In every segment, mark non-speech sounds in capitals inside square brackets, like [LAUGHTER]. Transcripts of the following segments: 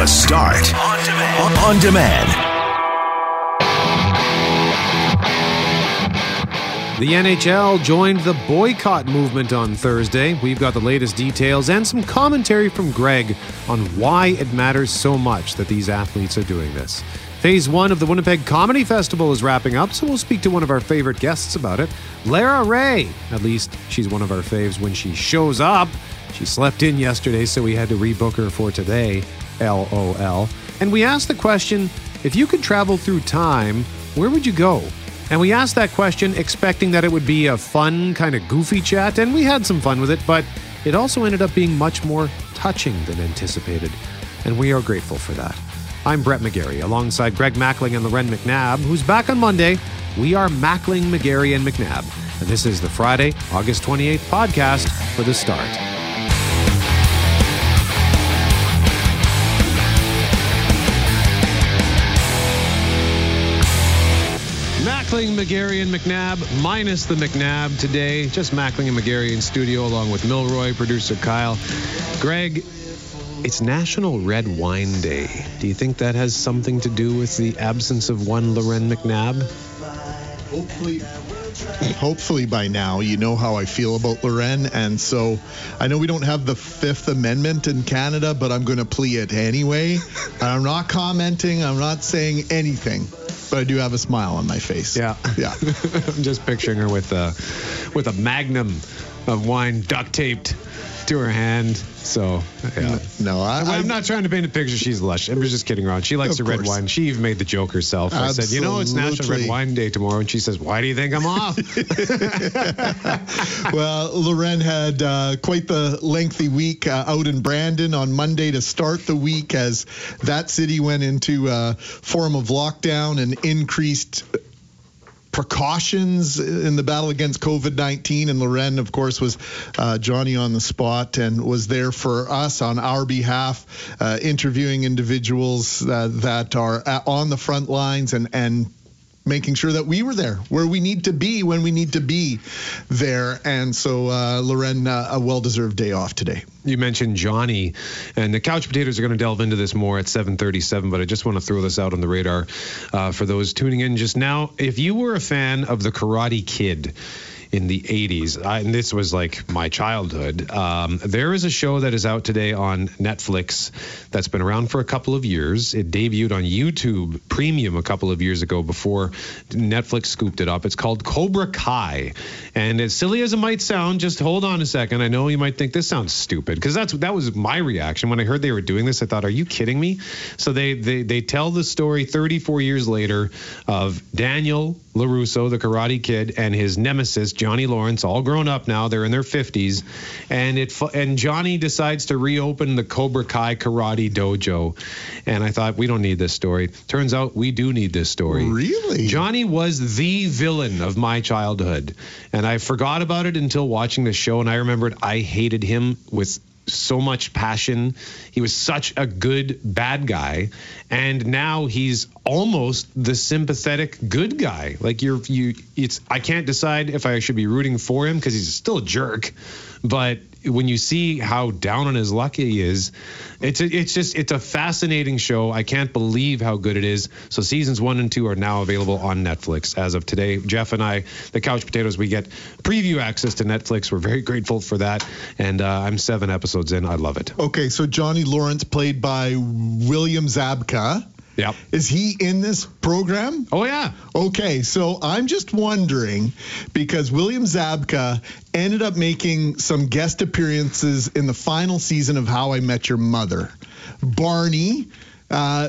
The Start on demand. On demand. The NHL joined the boycott movement on Thursday. We've got the latest details and some commentary from Greg on why it matters so much that these athletes are doing this. Phase one of the Winnipeg Comedy Festival is wrapping up, so we'll speak to one of our favorite guests about it, Lara Rae. At least she's one of our faves when she shows up. She slept in yesterday, so we had to rebook her for today. LOL. And we asked the question if you could travel through time, where would you go? And we asked that question expecting that it would be a fun, kind of goofy chat, and we had some fun with it, but it also ended up being much more touching than anticipated. And we are grateful for that. I'm Brett McGarry, alongside Greg Mackling and Loren McNabb, who's back on Monday. We are Mackling, McGarry, and McNabb. And this is the Friday, August 28th podcast for The Start. Mackling, McGarry, and McNabb, minus the McNabb today. Just Mackling and McGarry in studio, along with Milroy, producer Kyle. Greg, it's National Red Wine Day. Do you think that has something to do with the absence of one Loren McNabb? Hopefully, hopefully by now you know how I feel about Loren, and so I know we don't have the Fifth Amendment in Canada, but I'm going to plea it anyway. [LAUGHS] I'm not commenting. I'm not saying anything but I do have a smile on my face. Yeah, yeah. [LAUGHS] I'm just picturing her with a with a magnum of wine duct taped to her hand. So, yeah. No, I, am not trying to paint a picture. She's lush. I'm just kidding around. She likes the red wine. She even made the joke herself. I said, you know, it's National Red Wine Day tomorrow. And she says, why do you think I'm off? [LAUGHS] well, Loren had uh, quite the lengthy week uh, out in Brandon on Monday to start the week as that city went into a form of lockdown and increased precautions in the battle against COVID 19. And Loren, of course, was uh, Johnny on the spot and was there for us on our behalf, uh, interviewing individuals uh, that are on the front lines and, and making sure that we were there where we need to be when we need to be there. And so, uh, Loren, uh, a well deserved day off today. You mentioned Johnny, and the couch potatoes are going to delve into this more at 7:37. But I just want to throw this out on the radar uh, for those tuning in just now. If you were a fan of the Karate Kid, in the 80s. I, and this was like my childhood. Um, there is a show that is out today on Netflix that's been around for a couple of years. It debuted on YouTube Premium a couple of years ago before Netflix scooped it up. It's called Cobra Kai. And as silly as it might sound, just hold on a second. I know you might think this sounds stupid because that's that was my reaction when I heard they were doing this. I thought, are you kidding me? So they they they tell the story 34 years later of Daniel LaRusso, the Karate Kid, and his nemesis Johnny Lawrence, all grown up now. They're in their 50s, and it and Johnny decides to reopen the Cobra Kai Karate Dojo. And I thought we don't need this story. Turns out we do need this story. Really? Johnny was the villain of my childhood, and I forgot about it until watching the show. And I remembered I hated him with so much passion. He was such a good bad guy, and now he's almost the sympathetic good guy. Like you're you, it's I can't decide if I should be rooting for him because he's still a jerk, but when you see how down on his luck he is, it's a, it's just it's a fascinating show. I can't believe how good it is. So seasons one and two are now available on Netflix as of today. Jeff and I, the Couch Potatoes, we get preview access to Netflix. We're very grateful for that, and uh, I'm seven episodes in. I love it. Okay, so Johnny Lawrence, played by William Zabka. Yep. Is he in this program? Oh yeah. Okay, so I'm just wondering because William Zabka ended up making some guest appearances in the final season of How I Met Your Mother. Barney. Uh,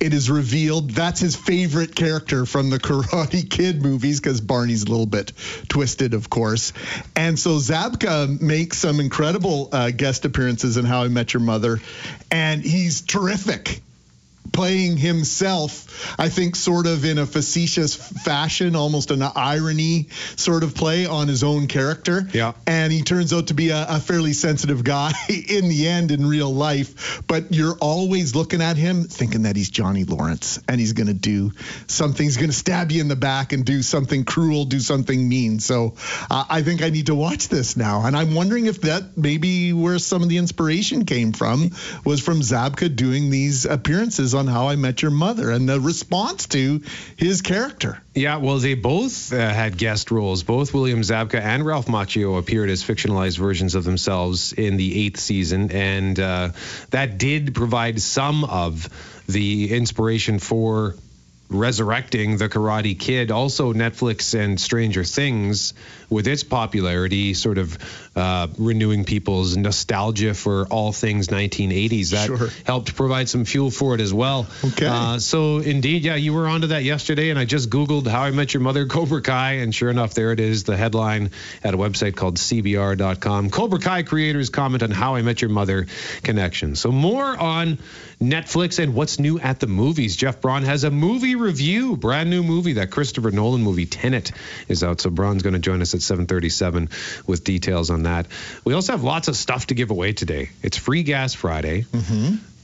it is revealed that's his favorite character from the [LAUGHS] Karate Kid movies because Barney's a little bit twisted, of course. And so Zabka makes some incredible uh, guest appearances in How I Met Your Mother, and he's terrific playing himself, I think, sort of in a facetious fashion, almost an irony sort of play on his own character. Yeah. And he turns out to be a, a fairly sensitive guy [LAUGHS] in the end in real life. But you're always looking at him thinking that he's Johnny Lawrence and he's going to do something. He's going to stab you in the back and do something cruel, do something mean. So uh, I think I need to watch this now. And I'm wondering if that maybe where some of the inspiration came from was from Zabka doing these appearances on How I Met Your Mother and the response to his character. Yeah, well, they both uh, had guest roles. Both William Zabka and Ralph Macchio appeared as fictionalized versions of themselves in the eighth season, and uh, that did provide some of the inspiration for resurrecting the Karate Kid. Also, Netflix and Stranger Things, with its popularity, sort of uh, renewing people's nostalgia for all things 1980s. That Sure. helped provide some fuel for it as well. Okay. Uh, so, indeed, yeah, you were onto that yesterday, and I just Googled How I Met Your Mother Cobra Kai, and sure enough, there it is, the headline at a website called CBR.com. Cobra Kai creators comment on How I Met Your Mother connection. So, more on Netflix and what's new at the movies. Jeff Braun has a movie review, brand new movie, that Christopher Nolan movie, Tenet, is out. So, Braun's going to join us at 737 with details on that. We also have lots of stuff to give away today. It's Free Gas Friday.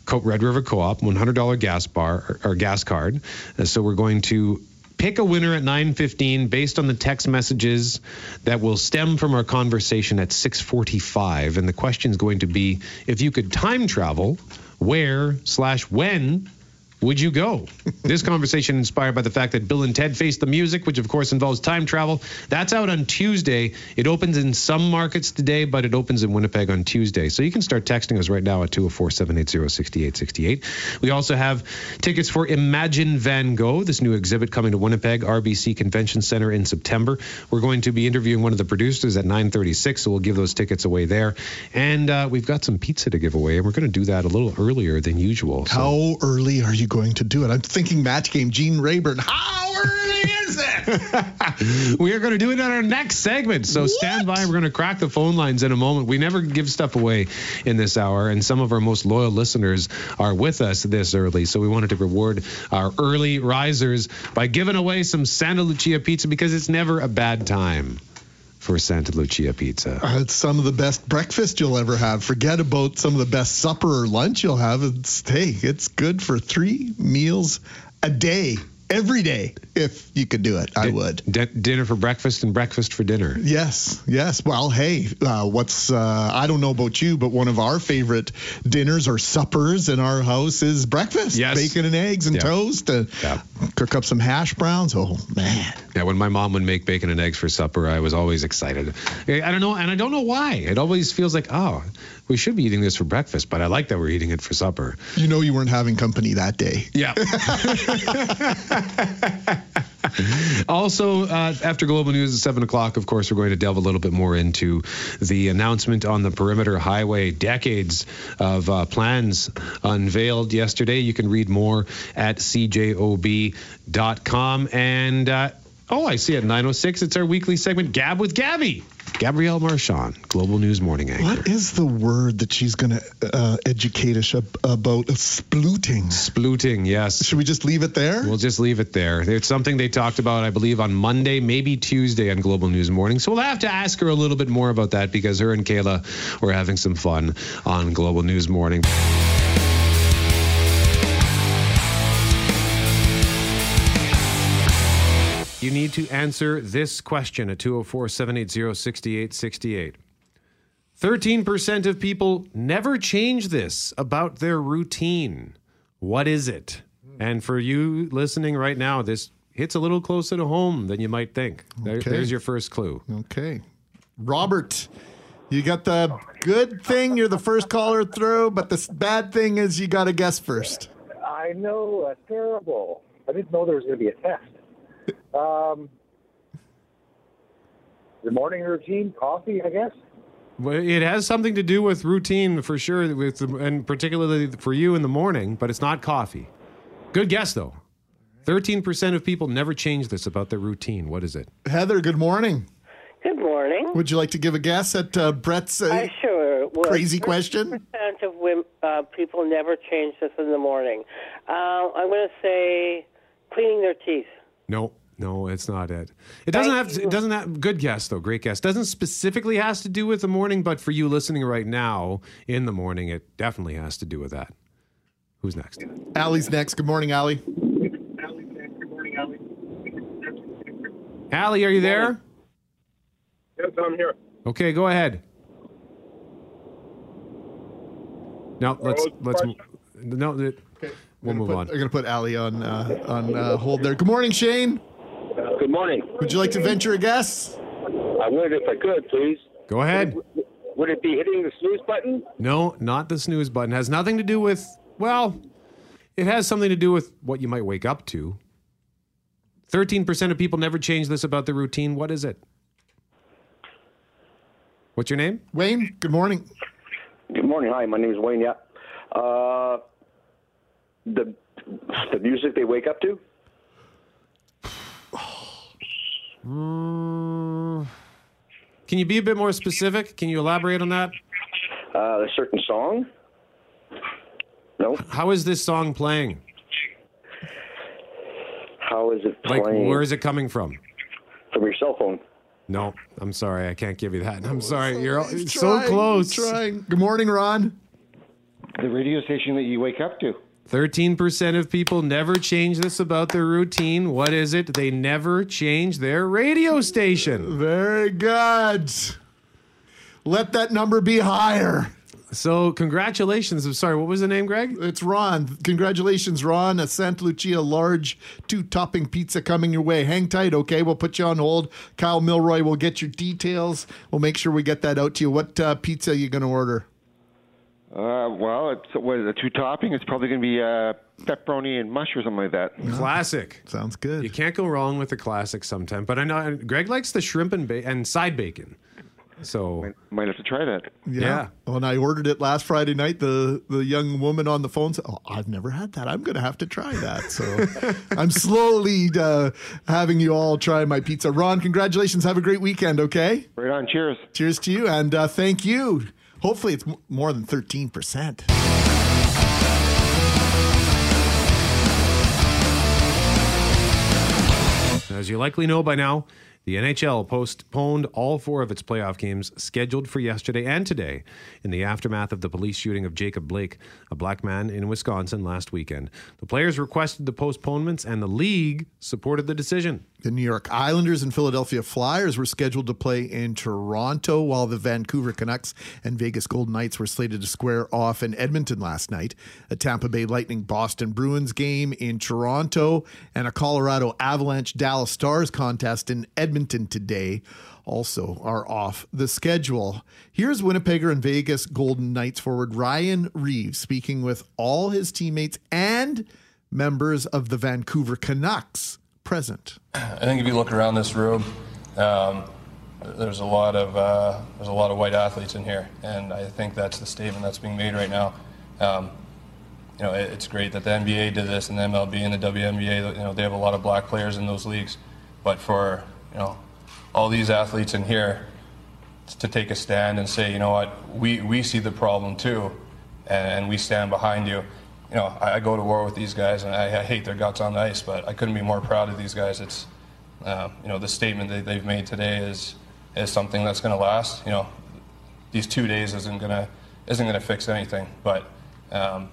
Co- Red River Co-op, $100 gas bar or, or gas card. Uh, so we're going to pick a winner at 9:15 based on the text messages that will stem from our conversation at 6:45. And the question is going to be: If you could time travel, where slash when would you go? [LAUGHS] this conversation inspired by the fact that Bill and Ted Face the Music, which of course involves time travel. That's out on Tuesday. It opens in some markets today, but it opens in Winnipeg on Tuesday. So you can start texting us right now at 204 780 6868. We also have tickets for Imagine Van Gogh, this new exhibit coming to Winnipeg, RBC Convention Center in September. We're going to be interviewing one of the producers at 936, so we'll give those tickets away there. And uh, we've got some pizza to give away, and we're going to do that a little earlier than usual. So- How early are you going to do it? I'm thinking match game, Gene Rayburn. How early is it? [LAUGHS] we are going to do it in our next segment. So stand by. We're going to crack the phone lines in a moment. We never give stuff away in this hour, and some of our most loyal listeners are with us this early. So we wanted to reward our early risers by giving away some Santa Lucia pizza because it's never a bad time for Santa Lucia pizza. Uh, it's some of the best breakfast you'll ever have. Forget about some of the best supper or lunch you'll have. It's hey, it's good for three meals a day, every day. If you could do it, I would. D- dinner for breakfast and breakfast for dinner. Yes, yes. Well, hey, uh, what's uh, I don't know about you, but one of our favorite dinners or suppers in our house is breakfast. Yes. bacon and eggs and Yeah. toast. And Yeah. cook up some hash browns. Oh man, Yeah, when my mom would make bacon and eggs for supper, I was always excited. I don't know, and I don't know why. It always feels like, oh, we should be eating this for breakfast, but I like that we're eating it for supper. you know you weren't having company that day. Yeah. [LAUGHS] also, uh, after Global News at 7 o'clock, of course, we're going to delve a little bit more into the announcement on the Perimeter Highway. Decades of uh, plans unveiled yesterday. You can read more at cjob.com. And, uh, oh, I see at 9.06, it's our weekly segment, Gab with Gabby. Gabrielle Marchand, Global News Morning Anchor. What is the word that she's going to uh, educate us ab- about? Splooting. Splooting, yes. Should we just leave it there? We'll just leave it there. It's something they talked about, I believe, on Monday, maybe Tuesday on Global News Morning. So we'll have to ask her a little bit more about that because her and Kayla were having some fun on Global News Morning. You need to answer this question at 204 780 6868. 13% of people never change this about their routine. What is it? And for you listening right now, this hits a little closer to home than you might think. There- Okay. there's your first clue. Okay. Robert, you got the good thing. You're the first caller through, but the bad thing is you got to guess first. I know, uh, terrible. I didn't know there was going to be a test. Um, the morning routine, coffee, I guess. Well, it has something to do with routine for sure, with and particularly for you in the morning, but it's not coffee. Good guess though. 13% of people never change this about their routine. What is it? Heather, good morning. Good morning. Would you like to give a guess at uh, Brett's? Uh, I sure well, Crazy 30% question. of women, uh, people never change this in the morning. Uh, I'm going to say cleaning their teeth. No, no, it's not it. It doesn't Thank have. To, it doesn't have. Good guess though. Great guess. Doesn't specifically has to do with the morning, but for you listening right now in the morning, it definitely has to do with that. Who's next? Allie's next. Good morning, Allie. Allie, are you there? Yes, I'm here. Okay, go ahead. No, let's let's question? no. Th- We'll move Put- on. I'm going to put Allie on uh, on uh, hold there. Good morning, Shane. Good morning. Would you like to venture a guess? I would if I could, please. Go ahead. Would it be hitting the snooze button? No, not the snooze button. Has nothing to do with. Well, it has something to do with what you might wake up to. Thirteen percent of people never change this about their routine. What is it? What's your name? Wayne, good morning. Good morning. Hi, my name is Wayne. Yeah. Uh, the the music they wake up to? Mm, can you be a bit more specific? Can you elaborate on that? Uh, a certain song? No. How is this song playing? How is it Like, playing where is it coming from? from your cell phone? No, I'm sorry, I can't give you that. I'm sorry, you're all- He's so close. Trying. Good morning, Ron. The radio station that you wake up to. 13% of people never change this about their routine. What is it? They never change their radio station. Very good. Let that number be higher. So, congratulations. I'm sorry, what was the name, Greg? It's Ron. Congratulations, Ron. A Santa Lucia large two topping pizza coming your way. Hang tight, okay? We'll put you on hold. Kyle Milroy will get your details. We'll make sure we get that out to you. What uh, pizza are you going to order? Uh, well, it's what is it, two topping. It's probably going to be uh, pepperoni and mush or something like that. Classic. Sounds good. You can't go wrong with the classic sometimes. But I know Greg likes the shrimp and, ba- and side bacon. So, Might have to try that. Yeah. When I ordered it last Friday night, the the young woman on the phone said, "Oh, I've never had that. I'm going to have to try that." So [LAUGHS] I'm slowly uh, having you all try my pizza. Ron, congratulations. Have a great weekend. Okay. Right on. Cheers. Cheers to you, and uh, thank you. Hopefully, it's more than thirteen percent. As you likely know by now, the NHL postponed all four of its playoff games scheduled for yesterday and today in the aftermath of the police shooting of Jacob Blake, a black man in Wisconsin last weekend. The players requested the postponements and the league supported the decision. The New York Islanders and Philadelphia Flyers were scheduled to play in Toronto, while the Vancouver Canucks and Vegas Golden Knights were slated to square off in Edmonton last night. A Tampa Bay Lightning Boston Bruins game in Toronto, and a Colorado Avalanche Dallas Stars contest in Edmonton today also are off the schedule. Here's Winnipegger and Vegas Golden Knights forward Ryan Reaves speaking with all his teammates and members of the Vancouver Canucks present. I think if you look around this room, um, there's a lot of uh, there's a lot of white athletes in here, and I think that's the statement that's being made right now. Um, you know, it, it's great that the NBA did this, and the MLB and the WNBA. You know, they have a lot of black players in those leagues, but for you know all these athletes in here to take a stand and say, you know what, we we see the problem too, and, and we stand behind you. You know, I, I go to war with these guys, and I, I hate their guts on the ice, but I couldn't be more proud of these guys. It's uh, you know, the statement that they've made today is is something that's going to last. You know, these two days isn't gonna isn't gonna fix anything, but um,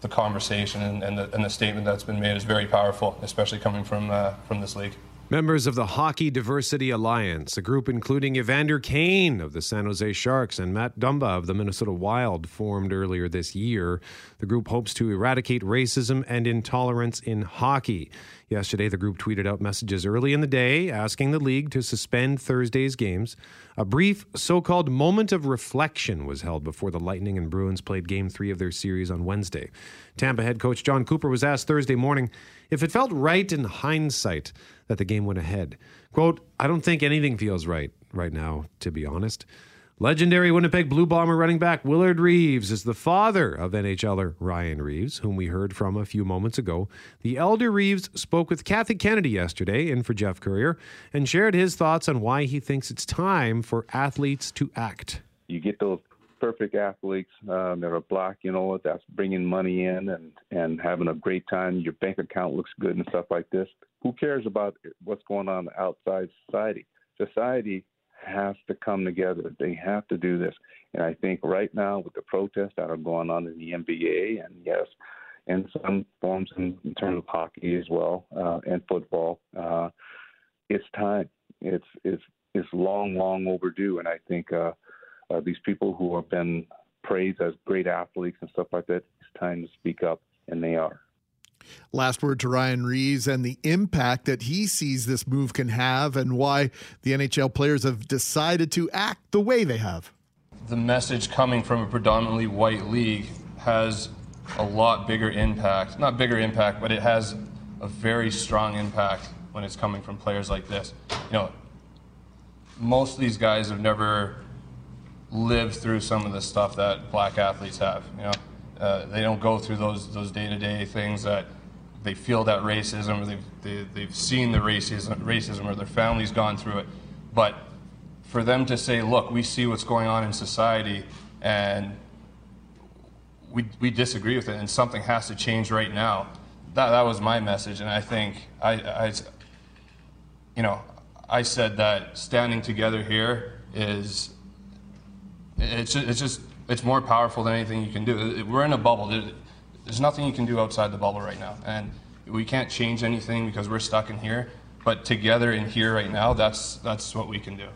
the conversation and, and, the, and the statement that's been made is very powerful, especially coming from uh, from this league. Members of the Hockey Diversity Alliance, a group including Evander Kane of the San Jose Sharks and Matt Dumba of the Minnesota Wild, formed earlier this year. The group hopes to eradicate racism and intolerance in hockey. Yesterday, the group tweeted out messages early in the day asking the league to suspend Thursday's games. A brief so called moment of reflection was held before the Lightning and Bruins played game three of their series on Wednesday. Tampa head coach Jon Cooper was asked Thursday morning if it felt right in hindsight that the game went ahead. Quote, I don't think anything feels right right now, to be honest. Legendary Winnipeg Blue Bomber running back Willard Reaves is the father of NHLer Ryan Reaves, whom we heard from a few moments ago. The elder Reaves spoke with Kathy Kennedy yesterday in for Jeff Courier and shared his thoughts on why he thinks it's time for athletes to act. you get those perfect athletes uh, that are black, you know, that's bringing money in and and having a great time. Your bank account looks good and stuff like this. Who cares about what's going on outside society? Society has to come together. They have to do this. And I think right now, with the protests that are going on in the NBA, and yes, in some forms in, in terms of hockey as well uh, and football, uh, it's time. It's it's it's long, long overdue. And I think uh, uh, these people who have been praised as great athletes and stuff like that, it's time to speak up, and they are. Last word to Ryan Reaves and the impact that he sees this move can have, and why the NHL players have decided to act the way they have. The message coming from a predominantly white league has a lot bigger impact. Not bigger impact, but it has a very strong impact when it's coming from players like this. You know, most of these guys have never lived through some of the stuff that black athletes have. You know, uh, they don't go through those those day to day things that they feel that racism or they've they, have they have seen the racism racism or their family's gone through it. But for them to say, look, we see what's going on in society and we, we disagree with it and something has to change right now. That, that was my message. And I think I, I, you know, I said that standing together here is it's just, it's just it's more powerful than anything you can do. We're in a bubble. There's nothing you can do outside the bubble right now, and we can't change anything because we're stuck in here. But together in here right now, that's that's what we can do.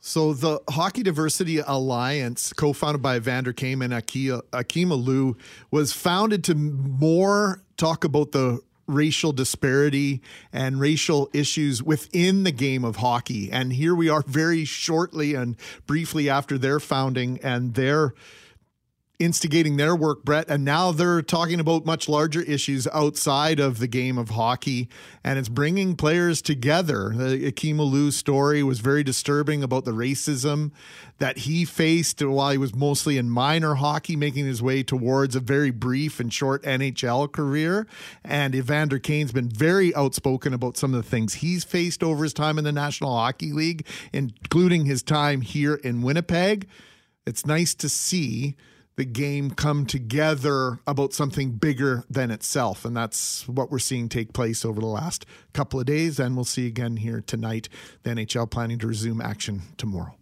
So the Hockey Diversity Alliance, co-founded by Evander Kane and Akim Aliu, was founded to more talk about the racial disparity and racial issues within the game of hockey. And here we are very shortly and briefly after their founding and their instigating their work, Brett, and now they're talking about much larger issues outside of the game of hockey, and it's bringing players together. The Aliu story was very disturbing about the racism that he faced while he was mostly in minor hockey, making his way towards a very brief and short NHL career. And Evander Kane's been very outspoken about some of the things he's faced over his time in the National Hockey League, including his time here in Winnipeg. It's nice to see the game come together about something bigger than itself. And that's what we're seeing take place over the last couple of days. And we'll see again here tonight. The NHL planning to resume action tomorrow.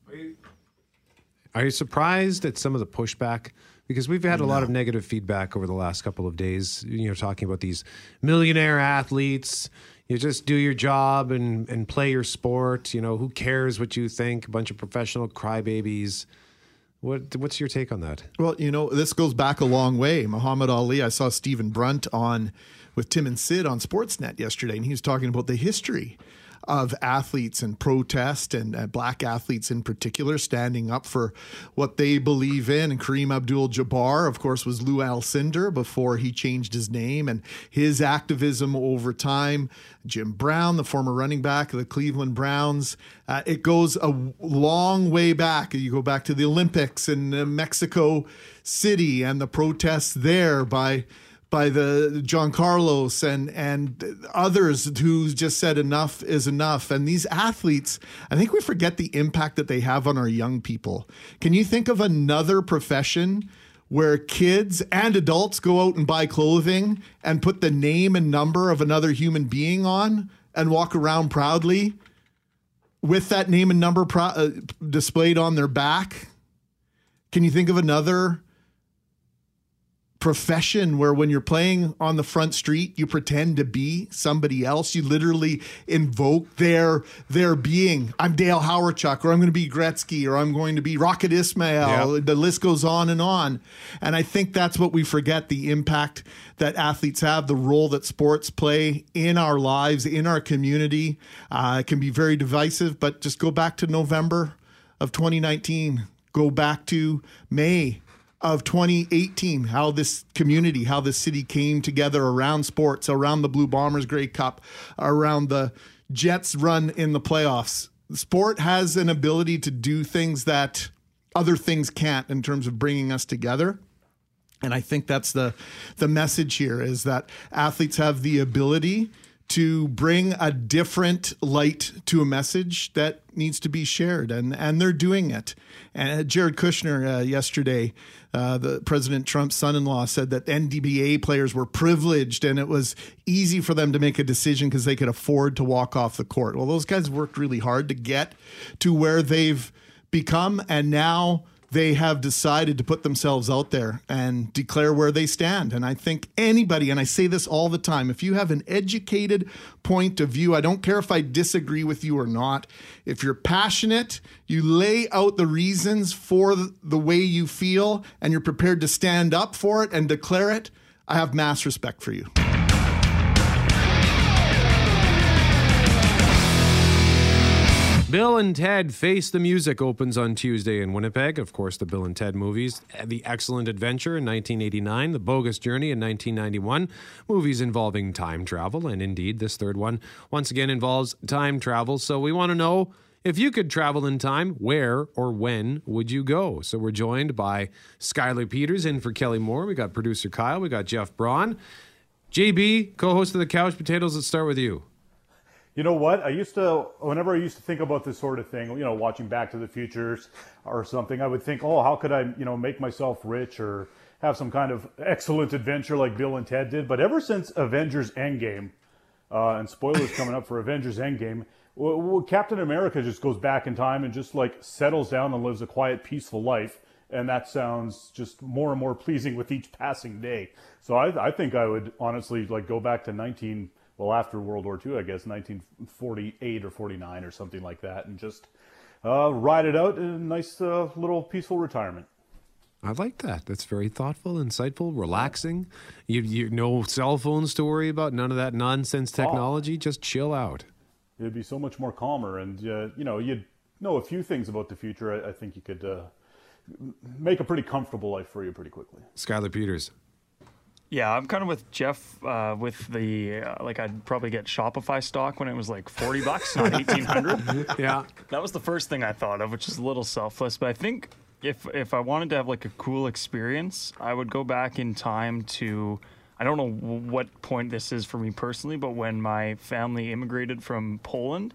Are you surprised at some of the pushback? Because we've had a lot of negative feedback over the last couple of days, you know, talking about these millionaire athletes. You just do your job and, and play your sport. You know, who cares what you think? A bunch of professional crybabies. What what's your take on that? Well, you know, this goes back a long way. Muhammad Ali, I saw Stephen Brunt on with Tim and Sid on Sportsnet yesterday, and he was talking about the history of athletes and protest and uh, black athletes in particular standing up for what they believe in. And Kareem Abdul Jabbar, of course, was Lou Alcindor before he changed his name and his activism over time. Jim Brown, the former running back of the Cleveland Browns. Uh, it goes a long way back. You go back to the Olympics in uh, Mexico City and the protests there by by the John Carlos and and others who just said enough is enough. And these athletes, I think we forget the impact that they have on our young people. Can you think of another profession where kids and adults go out and buy clothing and put the name and number of another human being on and walk around proudly with that name and number pro- uh, displayed on their back? Can you think of another profession where when you're playing on the front street you pretend to be somebody else. You literally invoke their their being. I'm dale hawerchuk or i'm going to be gretzky or i'm going to be rocket ismail. The list goes on and on. And i think that's what we forget the impact that athletes have the role that sports play in our lives in our community. Uh, it can be very divisive but just go back to november of 2019 go back to may of 2018, how this community, how this city came together around sports, around the Blue Bombers Grey Cup, around the Jets run in the playoffs. Sport has an ability to do things that other things can't in terms of bringing us together. And I think that's the the message here is that athletes have the ability to bring a different light to a message that needs to be shared, and and they're doing it. And Jared Kushner uh, yesterday, uh, the President Trump's son-in-law, said that NBA players were privileged, and it was easy for them to make a decision because they could afford to walk off the court. Well, those guys worked really hard to get to where they've become, and now they have decided to put themselves out there and declare where they stand. And I think anybody, and I say this all the time, if you have an educated point of view, I don't care if I disagree with you or not, if you're passionate, you lay out the reasons for the way you feel, and you're prepared to stand up for it and declare it, I have mass respect for you. Bill and Ted Face the Music opens on Tuesday in Winnipeg. Of course, the Bill and Ted movies. The Excellent Adventure in 1989, The Bogus Journey in 1991, movies involving time travel. And indeed, this third one once again involves time travel. So we want to know if you could travel in time, where or when would you go? So we're joined by Skylar Peters in for Kelly Moore. We got producer Kyle. We got Jeff Braun. JB, co host of the Couch Potatoes. Let's start with you. You know what? I used to, whenever I used to think about this sort of thing, you know, watching Back to the Futures or something, I would think, oh, how could I, you know, make myself rich or have some kind of excellent adventure like Bill and Ted did. But ever since Avengers Endgame, uh, and spoilers [LAUGHS] coming up for Avengers Endgame, well, well, Captain America just goes back in time and just like settles down and lives a quiet, peaceful life. And that sounds just more and more pleasing with each passing day. So I, I think I would honestly like go back to 19- well, after World War II, I guess 1948 or 49 or something like that, and just uh, ride it out in a nice uh, little peaceful retirement. I like that. That's very thoughtful, insightful, relaxing. You you no cell phones to worry about, none of that nonsense technology. Oh. Just chill out. It'd be so much more calmer, and uh, you know you'd know a few things about the future. I, I think you could uh, make a pretty comfortable life for you pretty quickly. Skylar Peters. Yeah, I'm kind of with Jeff uh, with the uh, like I'd probably get Shopify stock when it was like 40 bucks, not [LAUGHS] 1800. yeah. That was the first thing I thought of, which is a little selfless, but I think if if I wanted to have like a cool experience, I would go back in time to I don't know what point this is for me personally, but when my family immigrated from Poland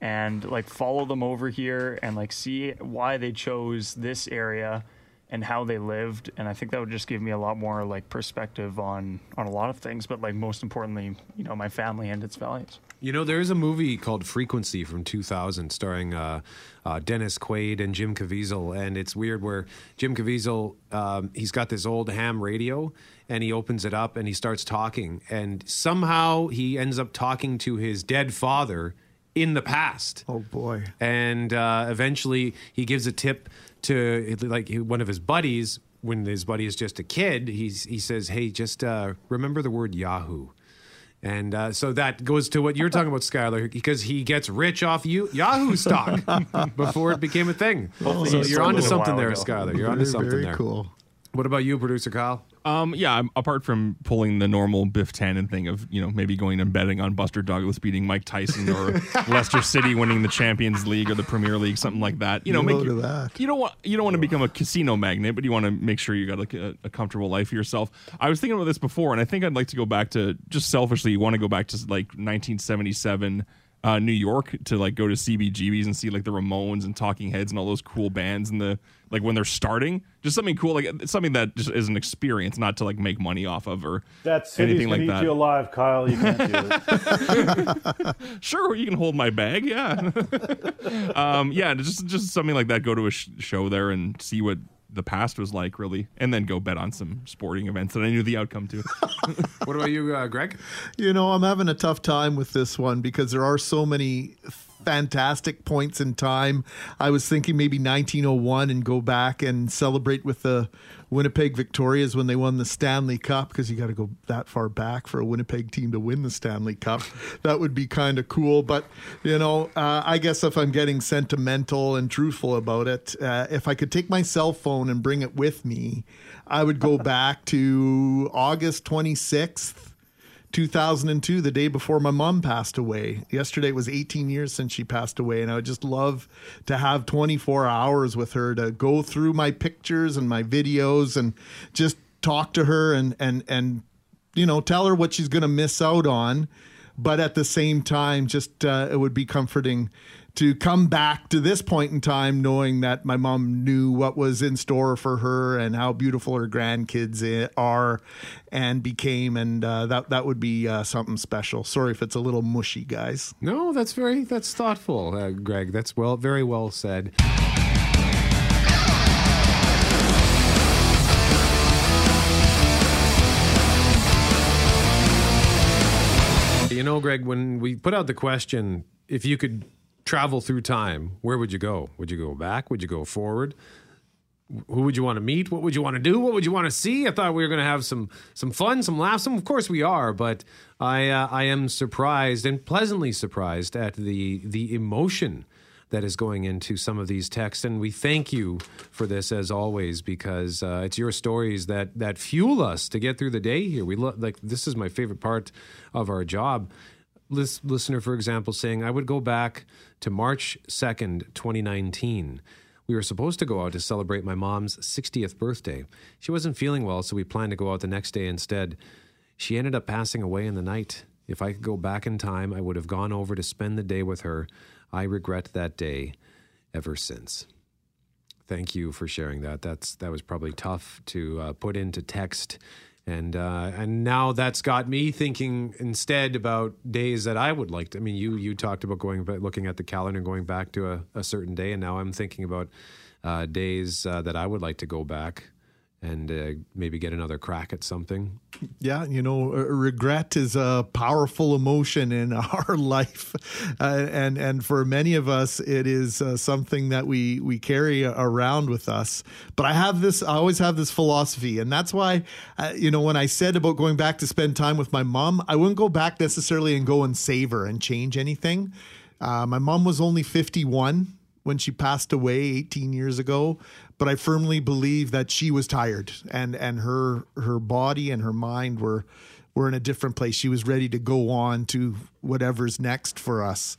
and like follow them over here and like see why they chose this area and how they lived and i think that would just give me a lot more like perspective on on a lot of things but like most importantly you know my family and its values. You know there's a movie called frequency from 2000 starring uh, uh, dennis quaid and jim caviezel and it's weird where jim caviezel um, he's got this old ham radio and he opens it up and he starts talking and somehow he ends up talking to his dead father in the past. Oh boy! And uh, eventually, he gives a tip to like one of his buddies when his buddy is just a kid. He's he says, "Hey, just uh, remember the word Yahoo." And uh, so that goes to what you're talking about, Skylar, because he gets rich off you Yahoo stock [LAUGHS] before it became a thing. so you're onto something there, Skylar. You're onto something very there. Cool. What about you, producer Kyle? Um, yeah, apart from pulling the normal Biff Tannen thing of you know maybe going and betting on Buster Douglas beating Mike Tyson or [LAUGHS] Leicester City winning the Champions League or the Premier League, something like that. You know, make you, that. you don't want you don't want to become a casino magnet, but you want to make sure you got like a, a, comfortable life for yourself. I was thinking about this before, and I think I'd like to go back to just selfishly. You want to go back to like 1977 uh, New York to like go to CBGBs and see like the Ramones and Talking Heads and all those cool bands and the like when they're starting, just something cool like something that just is an experience, not to like make money off of or that anything like that. You alive, Kyle. You can't do it. [LAUGHS] [LAUGHS] sure, you can hold my bag. Yeah, [LAUGHS] um, yeah, just just something like that. Go to a sh- show there and see what the past was like, really, and then go bet on some sporting events that I knew the outcome to. [LAUGHS] what about you, uh, Greg? You know, I'm having a tough time with this one because there are so many fantastic points in time. I was thinking maybe 1901 and go back and celebrate with the Winnipeg Victorias when they won the Stanley Cup because you got to go that far back for a Winnipeg team to win the Stanley Cup. that would be kind of cool. But, you know, uh, I guess if I'm getting sentimental and truthful about it, uh, if I could take my cell phone and bring it with me, I would go back to August 26th 2002, the day before my mom passed away. Yesterday was 18 years since she passed away, and I would just love to have 24 hours with her to go through my pictures and my videos and just talk to her and and and you know tell her what she's going to miss out on but at the same time, just uh, it would be comforting to come back to this point in time knowing that my mom knew what was in store for her and how beautiful her grandkids are and became and uh, that that would be uh, something special sorry if it's a little mushy guys No, that's very that's thoughtful, uh, Greg. That's well, very well said. You know, Greg, when we put out the question, if you could travel through time, where would you go? Would you go back? Would you go forward? Who would you want to meet? What would you want to do? What would you want to see? I thought we were going to have some some fun, some laughs. Some, of course, we are, but I uh, I am surprised and pleasantly surprised at the the emotion that is going into some of these texts, and we thank you for this as always because uh, it's your stories that that fuel us to get through the day here. We lo- like this is my favorite part of our job. Lis- listener, for example, saying I would go back to March second, twenty nineteen. We were supposed to go out to celebrate my mom's 60th birthday. She wasn't feeling well, so we planned to go out the next day instead. She ended up passing away in the night. If I could go back in time, I would have gone over to spend the day with her. I regret that day ever since. Thank you for sharing that. That's that was probably tough to uh, put into text, and uh, and now that's got me thinking instead about days that I would like to. I mean, you you talked about going but looking at the calendar, and going back to a, a certain day, and now I'm thinking about uh, days uh, that I would like to go back and uh, maybe get another crack at something. Yeah, you know, uh, regret is a powerful emotion in [LAUGHS] our life, uh, and and for many of us, it is uh, something that we we carry around with us. But I have this, I always have this philosophy, and that's why, uh, you know, when I said about going back to spend time with my mom, I wouldn't go back necessarily and go and save her and change anything. Uh, my mom was only fifty one when she passed away 18 years ago but i firmly believe that she was tired and and her her body and her mind were were in a different place. She was ready to go on to whatever's next for us.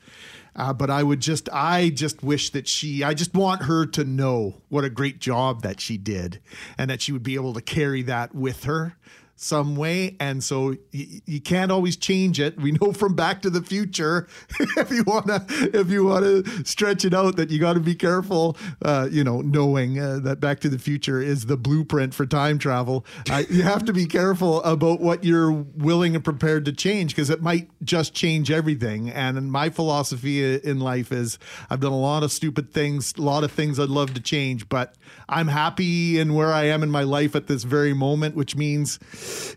Uh, but i would just i just wish that she i just want her to know what a great job that she did and that she would be able to carry that with her some way and so y- you can't always change it. We know from back to the future [LAUGHS] if you want to if you want to stretch it out that you got to be careful uh, you know knowing uh, that back to the future is the blueprint for time travel. Uh, [LAUGHS] you have to be careful about what you're willing and prepared to change because it might just change everything. And my philosophy in life is i've done a lot of stupid things a lot of things i'd love to change but i'm happy in where i am in my life at this very moment which means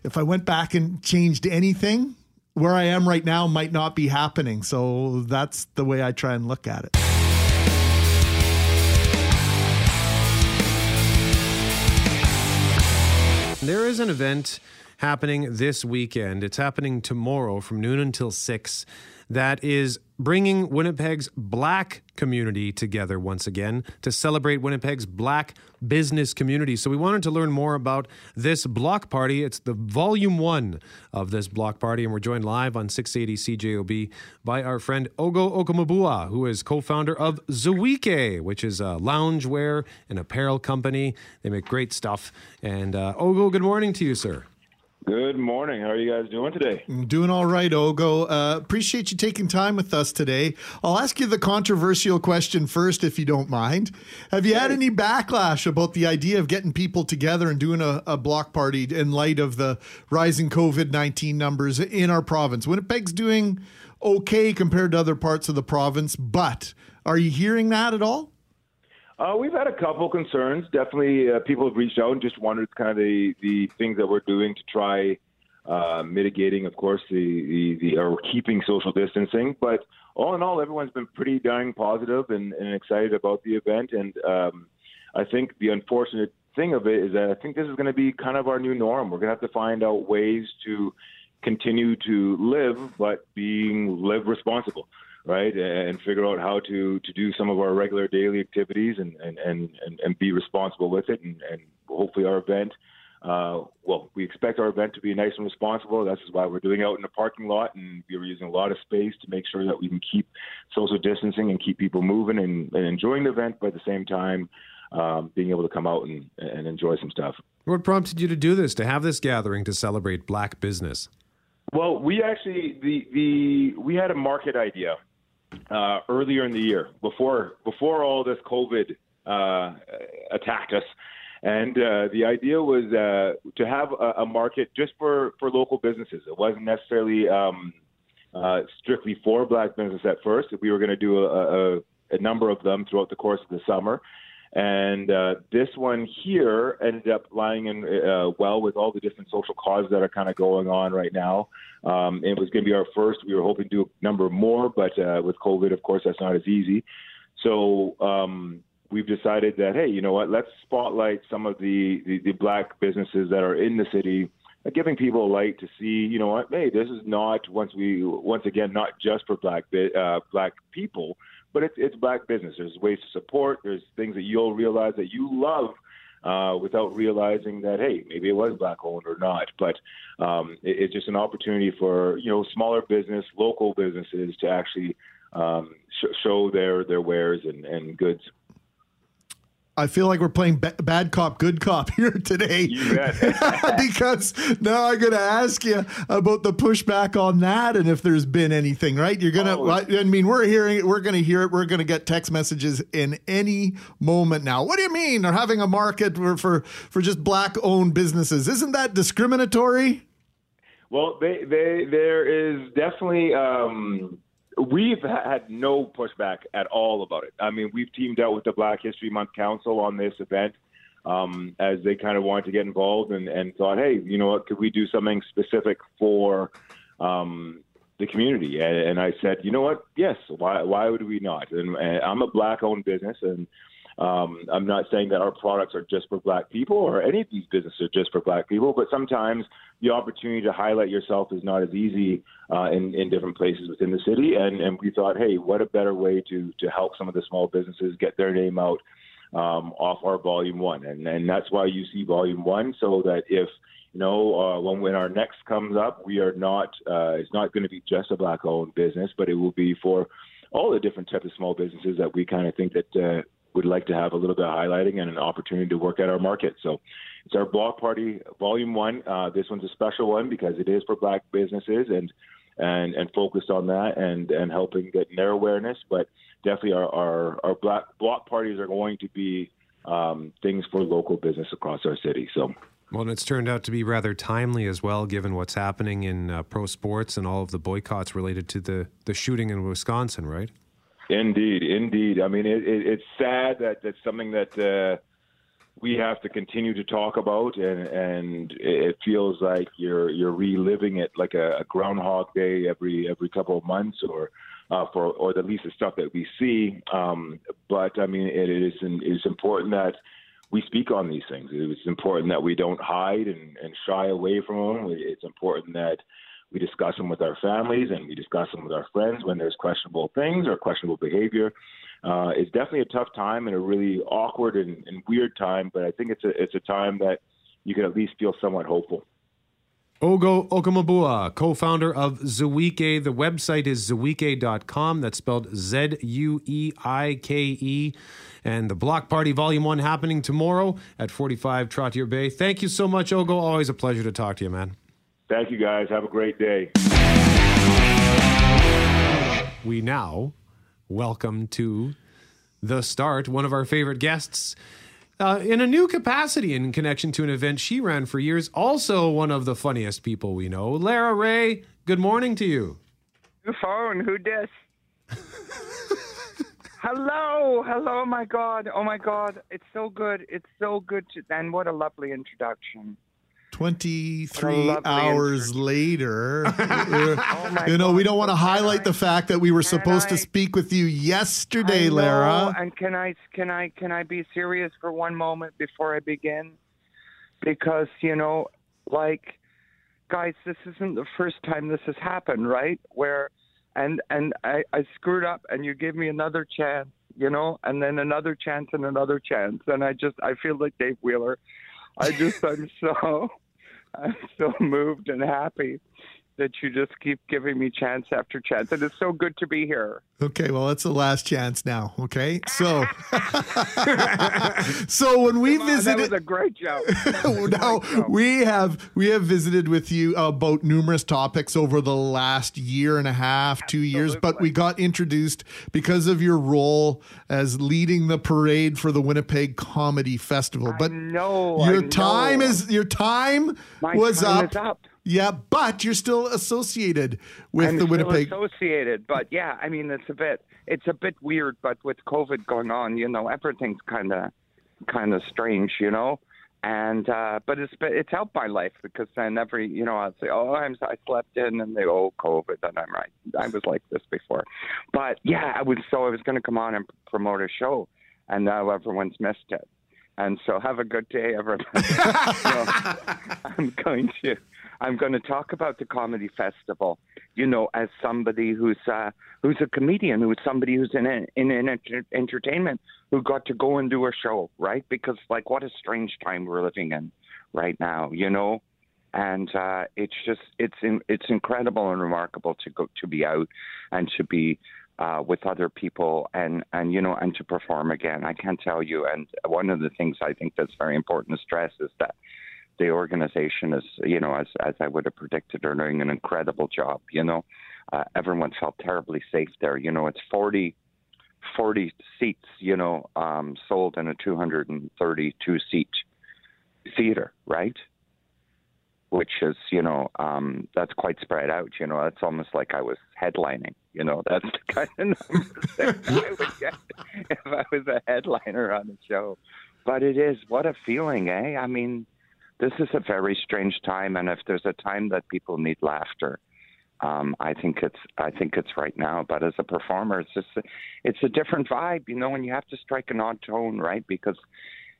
if I went back and changed anything, where I am right now might not be happening. So that's the way I try and look at it. There is an event happening this weekend. It's happening tomorrow from noon until 6 that is bringing Winnipeg's black community together once again to celebrate Winnipeg's black business community. So we wanted to learn more about this block party. It's the volume one of this block party, and we're joined live on 680 CJOB by our friend Ogo Okomabua, who is co-founder of Zueike, which is a loungewear and apparel company. They make great stuff. And uh, Ogo, good morning to you, sir. Good morning. How are you guys doing today? Doing all right, Ogo. Uh, appreciate you taking time with us today. I'll ask you the controversial question first, if you don't mind. Have you had any backlash about the idea of getting people together and doing a, a block party in light of the rising COVID 19 numbers in our province? Winnipeg's doing okay compared to other parts of the province, but are you hearing that at all? Uh, we've had a couple concerns. Definitely, uh, people have reached out and just wondered kind of the, the things that we're doing to try uh, mitigating, of course, the, the, the or keeping social distancing. But all in all, everyone's been pretty darn positive and, and excited about the event. And um, I think the unfortunate thing of it is that I think this is going to be kind of our new norm. We're going to have to find out ways to continue to live, but being live responsible right and figure out how to to do some of our regular daily activities and and and and, be responsible with it and, and hopefully our event uh, well, we expect our event to be nice and responsible. That's why we're doing it out in the parking lot, and we're using a lot of space to make sure that we can keep social distancing and keep people moving and, and enjoying the event, but at the same time, um, being able to come out and, and enjoy some stuff. What prompted you to do this, to have this gathering to celebrate black business? Well, we actually the the we had a market idea uh, earlier in the year before before all this COVID uh, attacked us, and uh, the idea was uh, to have a, a market just for for local businesses. It wasn't necessarily um, uh, strictly for black business at first. We were going to do a, a, a number of them throughout the course of the summer. And uh, this one here ended up lying in uh, well with all the different social causes that are kind of going on right now. Um, it was going to be our first. We were hoping to do a number more, but uh, with COVID, of course, that's not as easy. So um, we've decided that hey, you know what? Let's spotlight some of the, the, the black businesses that are in the city, uh, giving people a light to see. You know what? Hey, this is not once we once again not just for black uh, black people but it's it's black business. There's ways to support. There's things that you'll realize that you love uh, without realizing that hey, maybe it was black owned or not. But um, it, it's just an opportunity for you know smaller business, local businesses to actually um, sh- show their their wares and, and goods. I feel like we're playing ba- bad cop, good cop [LAUGHS] here today. [LAUGHS] because now I'm going to ask you about the pushback on that and if there's been anything, right? You're going to, Oh. I mean, we're hearing it, we're going to hear it, we're going to get text messages in any moment now. What do you mean? They're having a market for, for, for just black owned businesses. Isn't that discriminatory? Well, they, they, there is definitely. Um, we've had no pushback at all about it. I mean, we've teamed out with the Black History Month Council on this event um, as they kind of wanted to get involved and, and thought, hey, you know what, could we do something specific for um, the community? And, and I said, you know what, yes, why, why would we not? And, and I'm a black-owned business, and um, I'm not saying that our products are just for black people or any of these businesses are just for black people, but sometimes the opportunity to highlight yourself is not as easy uh, in, in different places within the city. And, and we thought, hey, what a better way to, to help some of the small businesses get their name out um, off our volume one. And, and that's why you see volume one, so that if you know, uh, when when our next comes up, we are not. Uh, it's not going to be just a black-owned business, but it will be for all the different types of small businesses that we kind of think that uh, would like to have a little bit of highlighting and an opportunity to work at our market. So it's our block party volume one. Uh, this one's a special one because it is for black businesses and and and focused on that and and helping get their awareness. But definitely our our, our black block parties are going to be um, things for local business across our city. So. Well, and it's turned out to be rather timely as well, given what's happening in uh, pro sports and all of the boycotts related to the, the shooting in Wisconsin, right? Indeed, indeed. I mean, it, it, it's sad that that's something that uh, we have to continue to talk about, and and it feels like you're you're reliving it like a, a Groundhog Day every every couple of months, or uh, for or at least the stuff that we see. Um, but I mean, it is it is important that we speak on these things. It's important that we don't hide and, and shy away from them. It's important that we discuss them with our families and we discuss them with our friends when there's questionable things or questionable behavior. Uh, it's definitely a tough time and a really awkward and, and weird time, but I think it's a it's a time that you can at least feel somewhat hopeful. Ogo Okamabua, co-founder of Zueike. The website is zueike.com. That's spelled Z U E I K E. And the Block Party Volume 1 happening tomorrow at 45 Trottier Bay. Thank you so much, Ogo. Always a pleasure to talk to you, man. Thank you, guys. Have a great day. We now welcome to the start one of our favorite guests uh, in a new capacity in connection to an event she ran for years. Also, one of the funniest people we know, Lara Rae. Good morning to you. Who phone? Who dis? [LAUGHS] hello, hello, oh my God, oh my God, it's so good, it's so good to, and what a lovely introduction. 23 lovely hours later. [LAUGHS] Uh, oh you know, we don't want to God, highlight the fact that we were supposed to speak with you yesterday, know, Lara. And can I can I can I be serious for one moment before I begin? Because you know, like, guys, this isn't the first time this has happened, right? Where, and and I I screwed up, and you gave me another chance, you know, and then another chance and another chance, and I just I feel like Dave Wheeler. I just I'm so I'm [LAUGHS] so moved and happy that you just keep giving me chance after chance, and it's so good to be here. Okay, well, that's the last chance now. Okay, so [LAUGHS] so when we on, visited, [LAUGHS] that was a great joke. now we have we have visited with you about numerous topics over the last year and a half, two years. But we got introduced because of your role as leading the parade for the Winnipeg Comedy Festival. But no, I your time know. is your time My was time up. Yeah, but you're still associated with I'm the Winnipeg. associated, but yeah, I mean it's a bit it's a bit weird, but with COVID going on, you know, everything's kind of kind of strange, you know. And uh but it's it's helped my life because then every you know I'll say oh I'm I slept in and they oh COVID and I'm right I was like this before, but yeah I was so I was going to come on and promote a show and now everyone's missed it, and so have a good day everyone. [LAUGHS] No, I'm going to I'm going to talk about the comedy festival. You know, as somebody who's uh, who's a comedian, who's somebody who's in a, in an enter- entertainment, who got to go and do a show, right? Because like, what a strange time we're living in right now, you know. And uh, it's just it's in, it's incredible and remarkable to go to be out and to be uh, with other people and and you know and to perform again. I can't tell you. And one of the things I think that's very important to stress is that the organization is, you know, as as I would have predicted, are doing an incredible job. You know, uh, everyone felt terribly safe there. You know, it's 40, 40 seats, you know, um, sold in a 232 seat theater, right? Which is, you know, um, that's quite spread out. You know, that's almost like I was headlining. You know, [LAUGHS] that's the kind of numbers that I would get if I was a headliner on a show. But it is what a feeling, eh? I mean, this is a very strange time, and if there's a time that people need laughter, um, I think it's I think it's right now. But as a performer, it's just it's a different vibe, you know. And you have to strike an odd tone, right? Because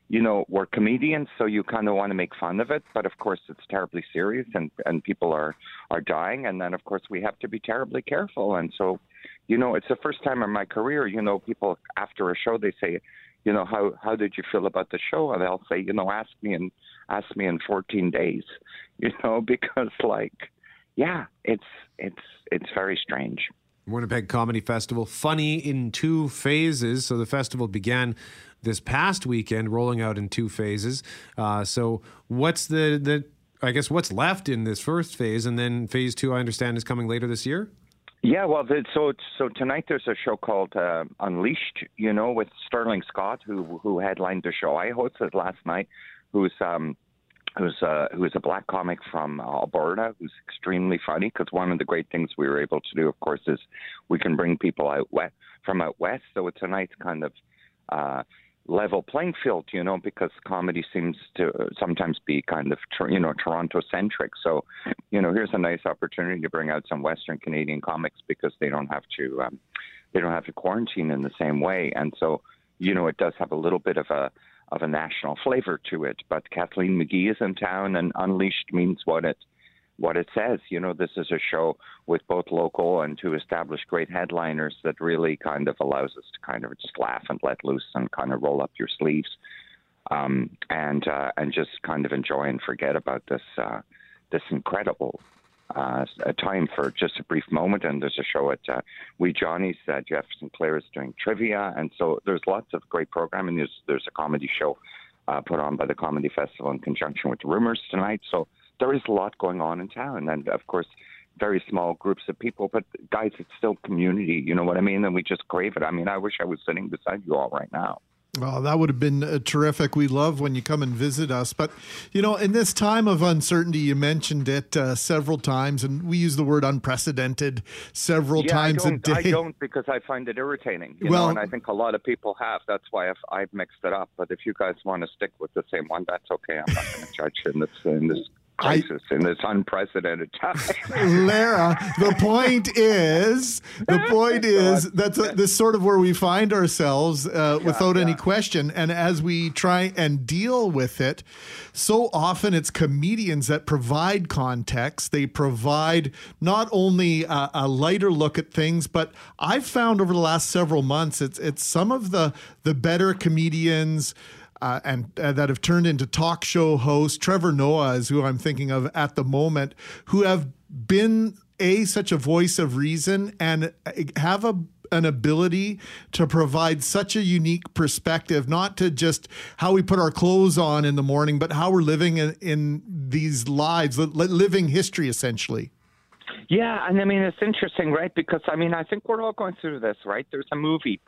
you know we're comedians, so you kind of want to make fun of it, but of course it's terribly serious, and and people are are dying, and then of course we have to be terribly careful. And so, you know, it's the first time in my career, you know, people after a show they say, you know, how how did you feel about the show? And they'll say, you know, ask me in ask me in 14 days, [LAUGHS] you know, because like, yeah, it's it's it's very strange. Winnipeg Comedy Festival, funny in two phases. So the festival began this past weekend, rolling out in two phases. Uh, so what's the the I guess what's left in this first phase, and then phase two, I understand, is coming later this year. Yeah, well, so so tonight there's a show called uh, Unleashed, you know, with Sterling Scott, who who headlined the show. I hosted last night, who's um who's uh, who's a black comic from Alberta, who's extremely funny. Because one of the great things we were able to do, of course, is we can bring people out west from out west. So tonight's kind of uh, level playing field, you know, because comedy seems to sometimes be kind of, you know, Toronto centric. So, you know, here's a nice opportunity to bring out some Western Canadian comics because they don't have to, um, they don't have to quarantine in the same way. And so, you know, it does have a little bit of a, of a national flavor to it. But Kathleen McGee is in town, and Unleashed means what it what it says. You know, this is a show with both local and two established great headliners that really kind of allows us to kind of just laugh and let loose and kind of roll up your sleeves um, and uh, and just kind of enjoy and forget about this uh, this incredible uh, time for just a brief moment. And there's a show at uh, Wee Johnny's. Uh, Jeff Sinclair is doing trivia, and so there's lots of great programming. There's there's a comedy show uh, put on by the Comedy Festival in conjunction with Rumors tonight. So there is a lot going on in town, and of course. Very small groups of people, but guys, it's still community. You know what I mean? And we just crave it. I mean, I wish I was sitting beside you all right now. Well, that would have been uh, terrific. We love when you come and visit us. But, you know, in this time of uncertainty, you mentioned it uh, several times, and we use the word unprecedented several yeah, times I a don't, day. I don't because I find it irritating. You Well- know, and I think a lot of people have. That's why I've, I've mixed it up. But if you guys want to stick with the same one, that's okay. I'm not going to judge in this in this crisis in this unprecedented time. [LAUGHS] Lara, the point is, the [LAUGHS] point is that's this sort of where we find ourselves uh, without any question. And as we try and deal with it, so often it's comedians that provide context. They provide not only a, a lighter look at things, but I've found over the last several months, it's it's some of the the better comedians uh, and uh, that have turned into talk show hosts. Trevor Noah is who I'm thinking of at the moment, who have been a such a voice of reason and uh, have a an ability to provide such a unique perspective, not to just how we put our clothes on in the morning, but how we're living in, in these lives, living history essentially. Yeah, and I mean it's interesting, right? Because I mean I think we're all going through this, right? There's a movie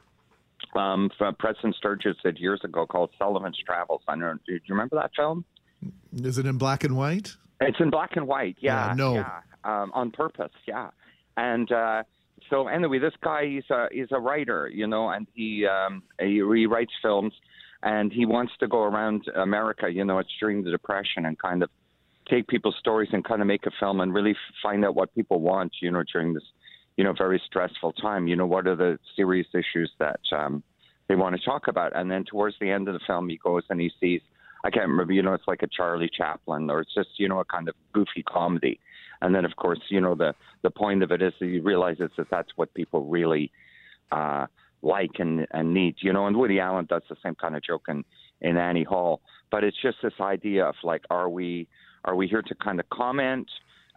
um, from Preston Sturges did years ago called Sullivan's Travels. I don't. Do you remember that film? Is it in black and white? It's in black and white. Yeah. Yeah, no. Yeah. Um, on purpose. Yeah. And uh, so anyway, this guy he's a he's a writer, you know, and he um, he rewrites films, and he wants to go around America. You know, it's during the Depression and kind of take people's stories and kind of make a film and really find out what people want. You know, during this you know very stressful time. You know, what are the serious issues that um, they want to talk about? And then towards the end of the film, he goes and he sees. I can't remember, you know, it's like a Charlie Chaplin or it's just, you know, a kind of goofy comedy. And then, of course, you know, the, the point of it is he realizes that that's what people really uh, like and, and need, you know, and Woody Allen does the same kind of joke in, in Annie Hall. But it's just this idea of like, are we, are we here to kind of comment,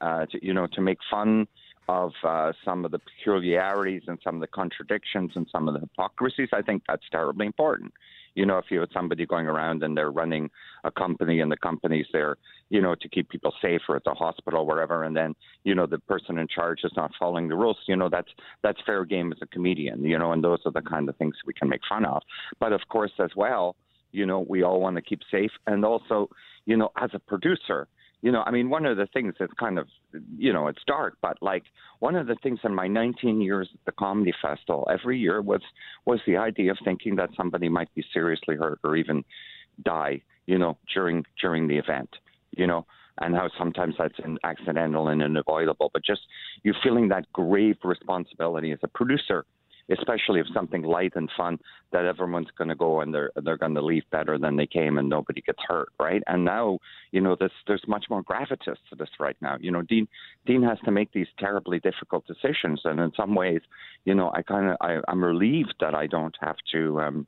uh, to, you know, to make fun of uh, some of the peculiarities and some of the contradictions and some of the hypocrisies? I think that's terribly important you know, if you have somebody going around and they're running a company and the company's there, you know, to keep people safe or at the hospital, or wherever, and then, you know, the person in charge is not following the rules, you know, that's that's fair game as a comedian, you know, and those are the kind of things we can make fun of. But of course as well, you know, we all want to keep safe and also, you know, as a producer, you know, I mean, one of the things that's kind of, you know, it's dark, but like one of the things in my 19 years at the comedy festival every year was was the idea of thinking that somebody might be seriously hurt or even die, you know, during during the event, you know, and how sometimes that's an accidental and unavoidable, but just you feeling that grave responsibility as a producer especially if something light and fun that everyone's going to go and they're they're going to leave better than they came and nobody gets hurt, right? And now, you know, this there's much more gravitas to this right now. You know, Dean Dean has to make these terribly difficult decisions, and in some ways, you know, I kind of I'm relieved that I don't have to. um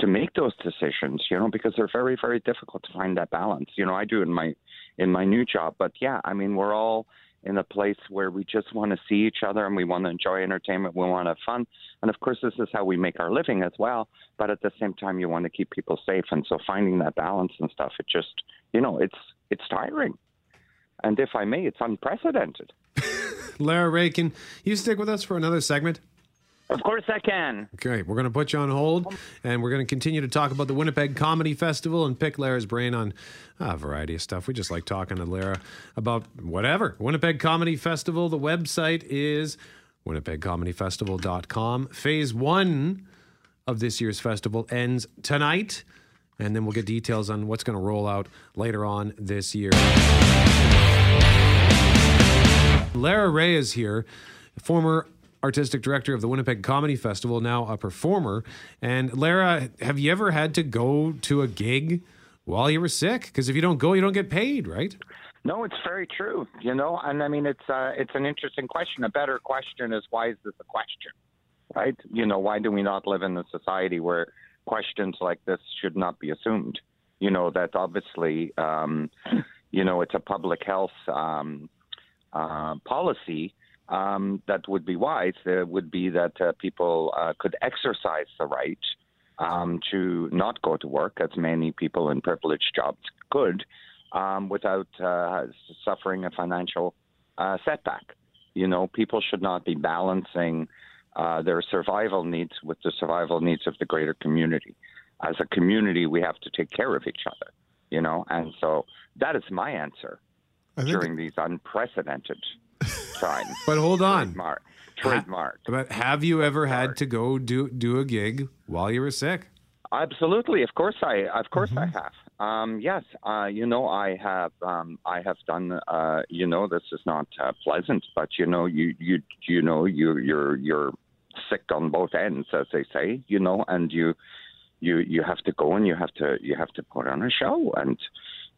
to make those decisions, you know, because they're very, very difficult to find that balance. You know, I do in my in my new job, but yeah, I mean, we're all in a place where we just want to see each other and we want to enjoy entertainment, we want to have fun. And of course, this is how we make our living as well. But at the same time, you want to keep people safe. And so finding that balance and stuff, it just, you know, it's it's tiring. And if I may, it's unprecedented. [LAUGHS] Lara Rae, can you stick with us for another segment? Of course I can. Okay, we're going to put you on hold, and we're going to continue to talk about the Winnipeg Comedy Festival and pick Lara's brain on a variety of stuff. We just like talking to Lara about whatever. Winnipeg Comedy Festival. The website is winnipegcomedyfestival.com. Phase one of this year's festival ends tonight, and then we'll get details on what's going to roll out later on this year. Lara Rae is here, former artistic director of the Winnipeg Comedy Festival, now a performer. And Lara, have you ever had to go to a gig while you were sick? Because if you don't go, you don't get paid, right? No, it's very true. You know, and I mean, it's uh, it's an interesting question. A better question is why is this a question, right? You know, why do we not live in a society where questions like this should not be assumed? You know, that obviously, um, you know, it's a public health um, uh, policy um, that would be wise. There would be that uh, people uh, could exercise the right um, to not go to work, as many people in privileged jobs could, um, without uh, suffering a financial uh, setback. You know, people should not be balancing uh, their survival needs with the survival needs of the greater community. As a community, we have to take care of each other. You know, and so that is my answer during these unprecedented times. But hold on. Trademark. Trademark. But have you ever had to go do do a gig while you were sick? Absolutely, of course I, of course I have. Um, yes, uh, you know I have, um, I have done. Uh, you know this is not uh, pleasant, but you know you you you know you you're you're sick on both ends, as they say. You know, and you you you have to go and you have to you have to put on a show and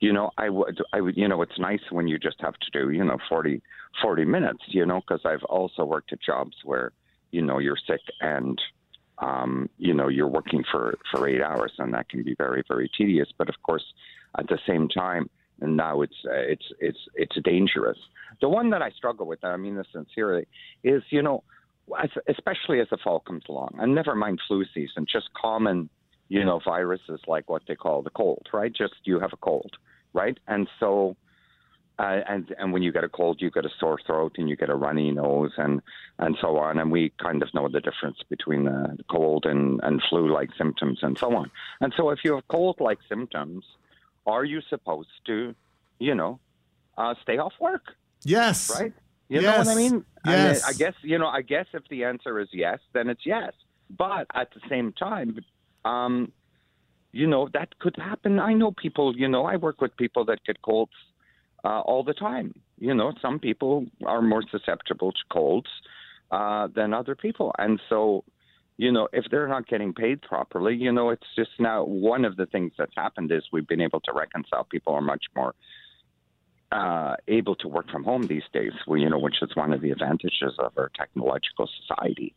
you know i would i would you know it's nice when you just have to do you know 40 40 minutes you know because i've also worked at jobs where you know you're sick and um, you know, you're working for, for eight hours, and that can be very, very tedious. But of course, at the same time, and now it's uh, it's it's it's dangerous. The one that I struggle with, I mean this sincerely, is you know, especially as the fall comes along, and never mind flu season, just common, you know, viruses like what they call the cold, right? Just you have a cold, right? And so uh, and and when you get a cold, you get a sore throat and you get a runny nose and and so on. And we kind of know the difference between the cold and and flu-like symptoms and so on. And so if you have cold-like symptoms, are you supposed to, you know, uh, stay off work? Yes. Right. You yes. know what I mean? Yes. I, I guess you know. I guess if the answer is yes, then it's yes. But at the same time, um, you know that could happen. I know people. You know, I work with people that get colds uh, all the time. You know, some people are more susceptible to colds uh, than other people, and so you know, if they're not getting paid properly, you know, it's just now one of the things that's happened is we've been able to reconcile. People are much more uh, able to work from home these days, you know, which is one of the advantages of our technological society.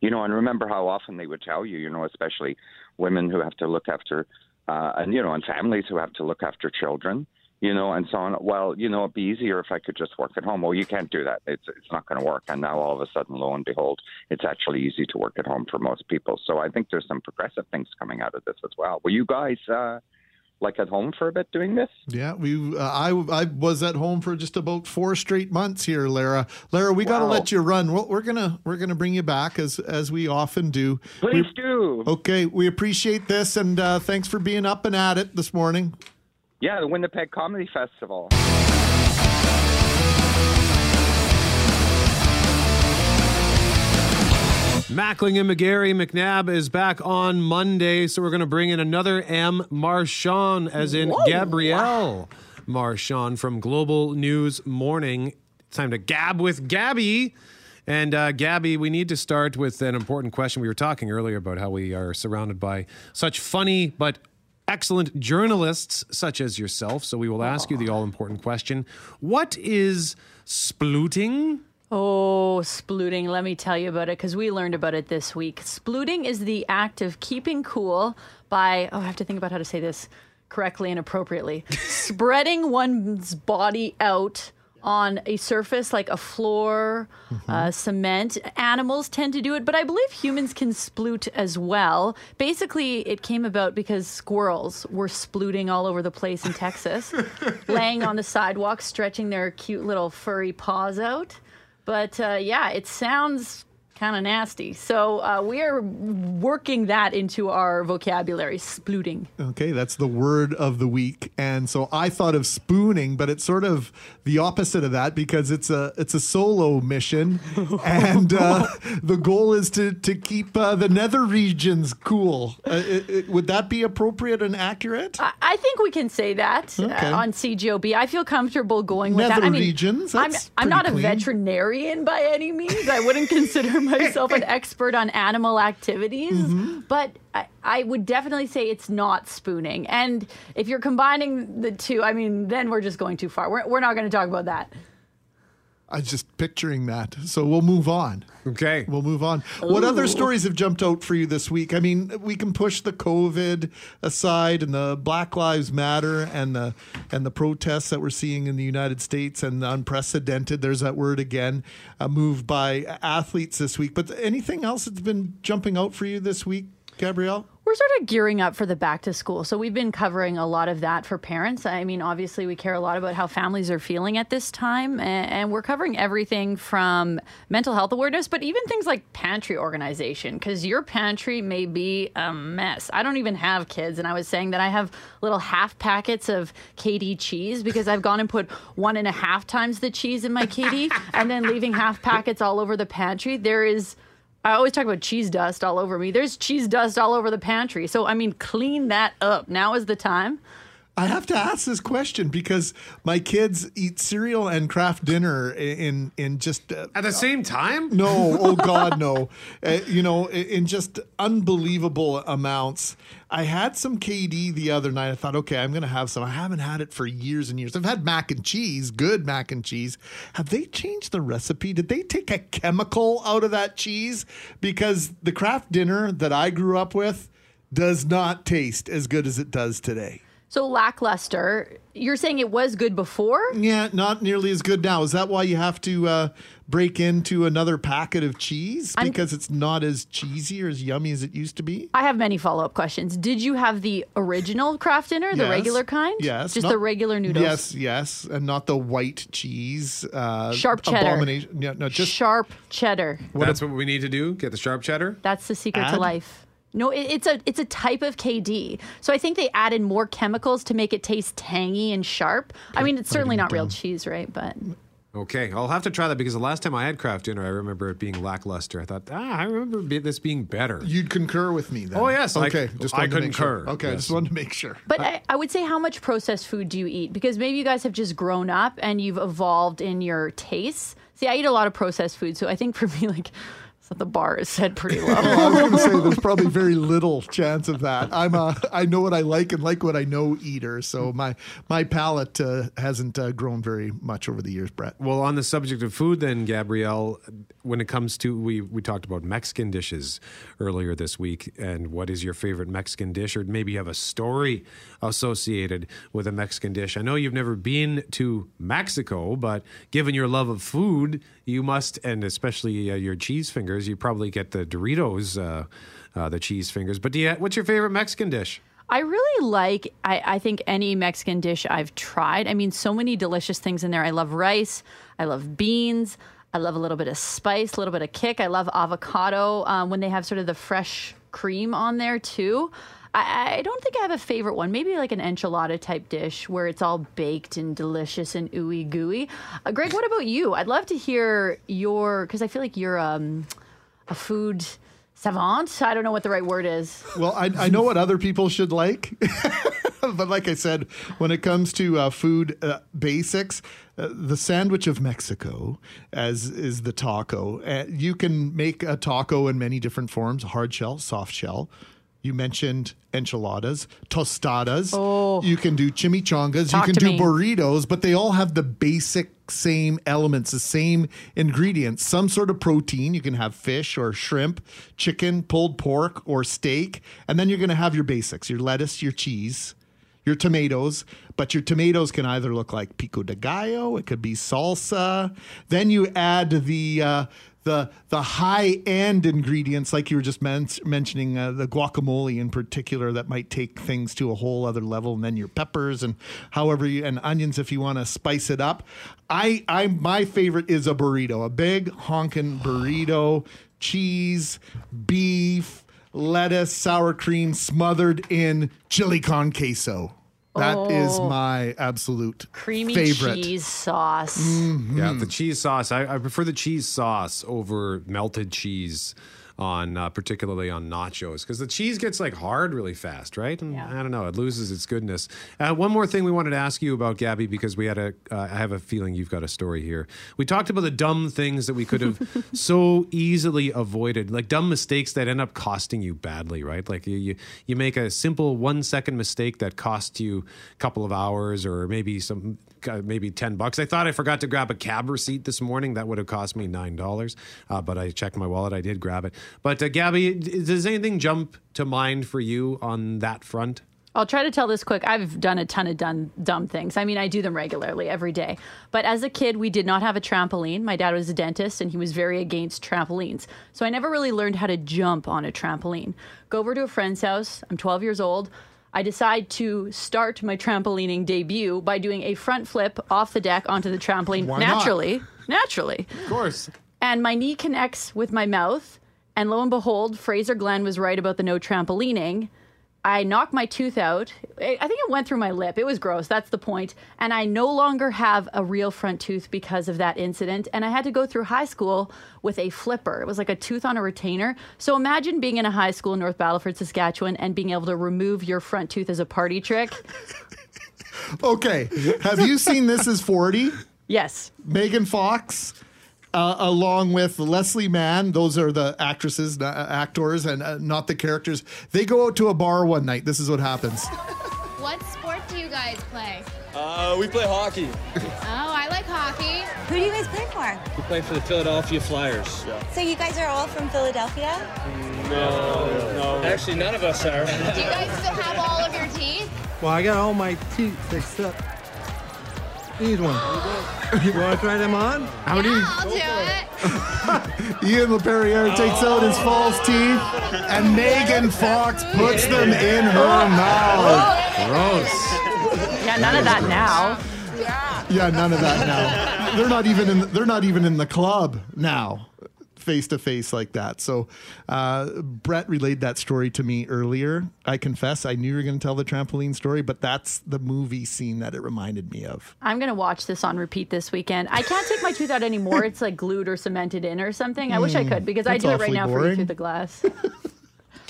You know, and remember how often they would tell you, you know, especially women who have to look after, uh, and you know, and families who have to look after children you know, and so on. Well, you know, it'd be easier if I could just work at home. Well, you can't do that. It's it's not going to work. And now all of a sudden, lo and behold, it's actually easy to work at home for most people. So I think there's some progressive things coming out of this as well. Were you guys uh, like at home for a bit doing this? Yeah, we. Uh, I I was at home for just about four straight months here, Lara. Lara, we got to let you run. We're, we're gonna we're gonna bring you back as as we often do. Please We- do. Okay, we appreciate this, and uh, thanks for being up and at it this morning. Yeah, the Winnipeg Comedy Festival. Mackling and McGarry McNabb is back on Monday, so we're going to bring in another M. Marchand, as in Gabrielle Marchand from Global News Morning. It's time to gab with Gabby. And uh, Gabby, we need to start with an important question. We were talking earlier about how we are surrounded by such funny but excellent journalists such as yourself. So we will ask you the all important question What is splooting? Oh, splooting. Let me tell you about it because we learned about it this week. Splooting is the act of keeping cool by, oh, I have to think about how to say this correctly and appropriately. [LAUGHS] Spreading one's body out on a surface like a floor, uh, cement. Animals tend to do it, but I believe humans can sploot as well. Basically, it came about because squirrels were splooting all over the place in Texas, [LAUGHS] laying on the sidewalk, stretching their cute little furry paws out. But uh, yeah, it sounds kind of nasty. So uh, we are working that into our vocabulary, splooting. Okay, that's the word of the week. And so I thought of spooning, but it's sort of the opposite of that because it's a it's a solo mission, [LAUGHS] and uh, the goal is to to keep uh, the nether regions cool. Uh, it, it- would that be appropriate and accurate? I- I think we can say that uh, Okay. on CJOB. I feel comfortable going with that. Nether I mean, regions, I'm, I'm not a veterinarian by any means. I wouldn't [LAUGHS] consider myself an [LAUGHS] expert on animal activities, Mm-hmm. but I, I would definitely say it's not spooning. And if you're combining the two, I mean, then we're just going too far. We're, we're not going to talk about that. I was just picturing that. So we'll move on. Okay. We'll move on. What other stories have jumped out for you this week? I mean, we can push the COVID aside and the Black Lives Matter and the and the protests that we're seeing in the United States and the unprecedented, there's that word again, a move by athletes this week. But anything else that's been jumping out for you this week, Gabrielle? We're sort of gearing up for the back to school. So we've been covering a lot of that for parents. I mean, obviously, we care a lot about how families are feeling at this time. And we're covering everything from mental health awareness, but even things like pantry organization, because your pantry may be a mess. I don't even have kids. And I was saying that I have little half packets of KD cheese because I've gone and put one and a half times the cheese in my KD and then leaving half packets all over the pantry. There is. I always talk about cheese dust all over me. There's cheese dust all over the pantry. So, I mean, clean that up. Now is the time. I have to ask this question because my kids eat cereal and Kraft Dinner in in just uh, at the same time. No, [LAUGHS] oh God, no. Uh, you know, in, in just unbelievable amounts. I had some KD the other night. I thought, okay, I'm going to have some. I haven't had it for years and years. I've had mac and cheese, good mac and cheese. Have they changed the recipe? Did they take a chemical out of that cheese? Because the Kraft Dinner that I grew up with does not taste as good as it does today. So lackluster. You're saying it was good before? Yeah, not nearly as good now. Is that why you have to uh, break into another packet of cheese I'm- because it's not as cheesy or as yummy as it used to be? I have many follow up questions. Did you have the original Kraft Dinner, the Yes. regular kind? Yes. Just not- the regular noodles? Yes, yes, and not the white cheese. Uh, Sharp cheddar. Abomination. Yeah, no, just Sharp cheddar. That's what we need to do. Get the sharp cheddar. That's the secret to life. No, it, it's a it's a type of KD. So I think they added more chemicals to make it taste tangy and sharp. I mean, it's certainly not real cheese, right? But Okay, I'll have to try that because the last time I had Kraft Dinner, I remember it being lackluster. I thought, ah, I remember this being better. You'd concur with me then. Oh, yes, I- Okay. just I wanted to sure. concur, Okay, I just wanted to make sure. But I, I would say, how much processed food do you eat? Because maybe you guys have just grown up and you've evolved in your tastes. See, I eat a lot of processed food, so I think for me, like, so the bar is set pretty low. [LAUGHS] I was going to say there's probably very little chance of that. I'm a I know what I like and like what I know eater, so my my palate uh, hasn't uh, grown very much over the years, Brett. Well, on the subject of food, then, Gabrielle, when it comes to, we, we talked about Mexican dishes earlier this week. And what is your favorite Mexican dish? Or maybe you have a story associated with a Mexican dish. I know you've never been to Mexico, but given your love of food, you must, and especially uh, your cheese fingers, you probably get the Doritos, uh, uh, the cheese fingers. But you, what's your favorite Mexican dish? I really like, I, I think, any Mexican dish I've tried. I mean, so many delicious things in there. I love rice, I love beans, I love a little bit of spice, a little bit of kick. I love avocado um, when they have sort of the fresh cream on there, too. I, I don't think I have a favorite one. Maybe like an enchilada type dish where it's all baked and delicious and ooey gooey. Uh, Greg, what about you? I'd love to hear your, because I feel like you're um, a food savant. I don't know what the right word is. Well, I, I know what other people should like. [LAUGHS] but like I said, when it comes to uh, food uh, basics, uh, the sandwich of Mexico, as is the taco. Uh, you can make a taco in many different forms: hard shell, soft shell. You mentioned enchiladas, tostadas. Oh. You can do chimichangas. You can do me. burritos, but they all have the basic same elements, the same ingredients. Some sort of protein. You can have fish or shrimp, chicken, pulled pork, or steak. And then you're going to have your basics your lettuce, your cheese, your tomatoes. But your tomatoes can either look like pico de gallo, it could be salsa. Then you add the. Uh, the the high end ingredients, like you were just men- mentioning, uh, the guacamole in particular, that might take things to a whole other level, and then your peppers and however you and onions if you want to spice it up. I I my favorite is a burrito, a big honkin' burrito, cheese, beef, lettuce, sour cream smothered in chili con queso. That is Oh. my absolute Creamy favorite. cheese sauce. Mm-hmm. Yeah, the cheese sauce. I, I prefer the cheese sauce over melted cheese on uh, particularly on nachos because the cheese gets like hard really fast, right? And I don't know, it loses its goodness. Uh, one more thing we wanted to ask you about Gabby because we had a. Uh, I have a feeling you've got a story here. We talked about the dumb things that we could have [LAUGHS] so easily avoided, like dumb mistakes that end up costing you badly, right? Like you you, you make a simple one second mistake that costs you a couple of hours or maybe some uh, maybe 10 bucks. I thought I forgot to grab a cab receipt this morning. That would have cost me $9. Uh, but I checked my wallet. I did grab it. But uh, Gabby, does anything jump to mind for you on that front? I'll try to tell this quick. I've done a ton of dumb things. I mean, I do them regularly every day. But as a kid, we did not have a trampoline. My dad was a dentist and he was very against trampolines. So I never really learned how to jump on a trampoline. Go over to a friend's house. I'm 12 years old. I decide to start my trampolining debut by doing a front flip off the deck onto the trampoline Why not? naturally. Naturally. Of course. And my knee connects with my mouth. And lo and behold, Fraser Glenn was right about the no trampolining. I knocked my tooth out. I I think it went through my lip. It was gross. That's the point. And I no longer have a real front tooth because of that incident. And I had to go through high school with a flipper. It was like a tooth on a retainer. So imagine being in a high school in North Battleford, Saskatchewan, and being able to remove your front tooth as a party trick. [LAUGHS] Okay. Have you seen This Is 40? Yes. Megan Fox, uh, along with Leslie Mann, those are the actresses, uh, actors, and uh, not the characters. They go out to a bar one night. This is what happens. [LAUGHS] What sport do you guys play? Uh, we play hockey. Oh, I like hockey. Who do you guys play for? We play for the Philadelphia Flyers. So you guys are all from Philadelphia? No, no. Actually, none of us are. Do you guys still have all of your teeth? Well, I got all my teeth fixed up. These ones. you want to try them on? How many? I'll do it. [LAUGHS] Ian Laperriere takes out his false teeth, and Megan Fox puts them in her oh. mouth. Gross. Yeah, none of that now. Yeah, none of that now. They're not even in. They're not even in the club now, face to face like that. So, uh, Brett relayed that story to me earlier. I confess, I knew you were going to tell the trampoline story, but that's the movie scene that it reminded me of. I'm gonna watch this on repeat this weekend. I can't take my tooth out anymore. It's like glued or cemented in or something. I wish I Mm, could because I do it right now for you through the glass. [LAUGHS]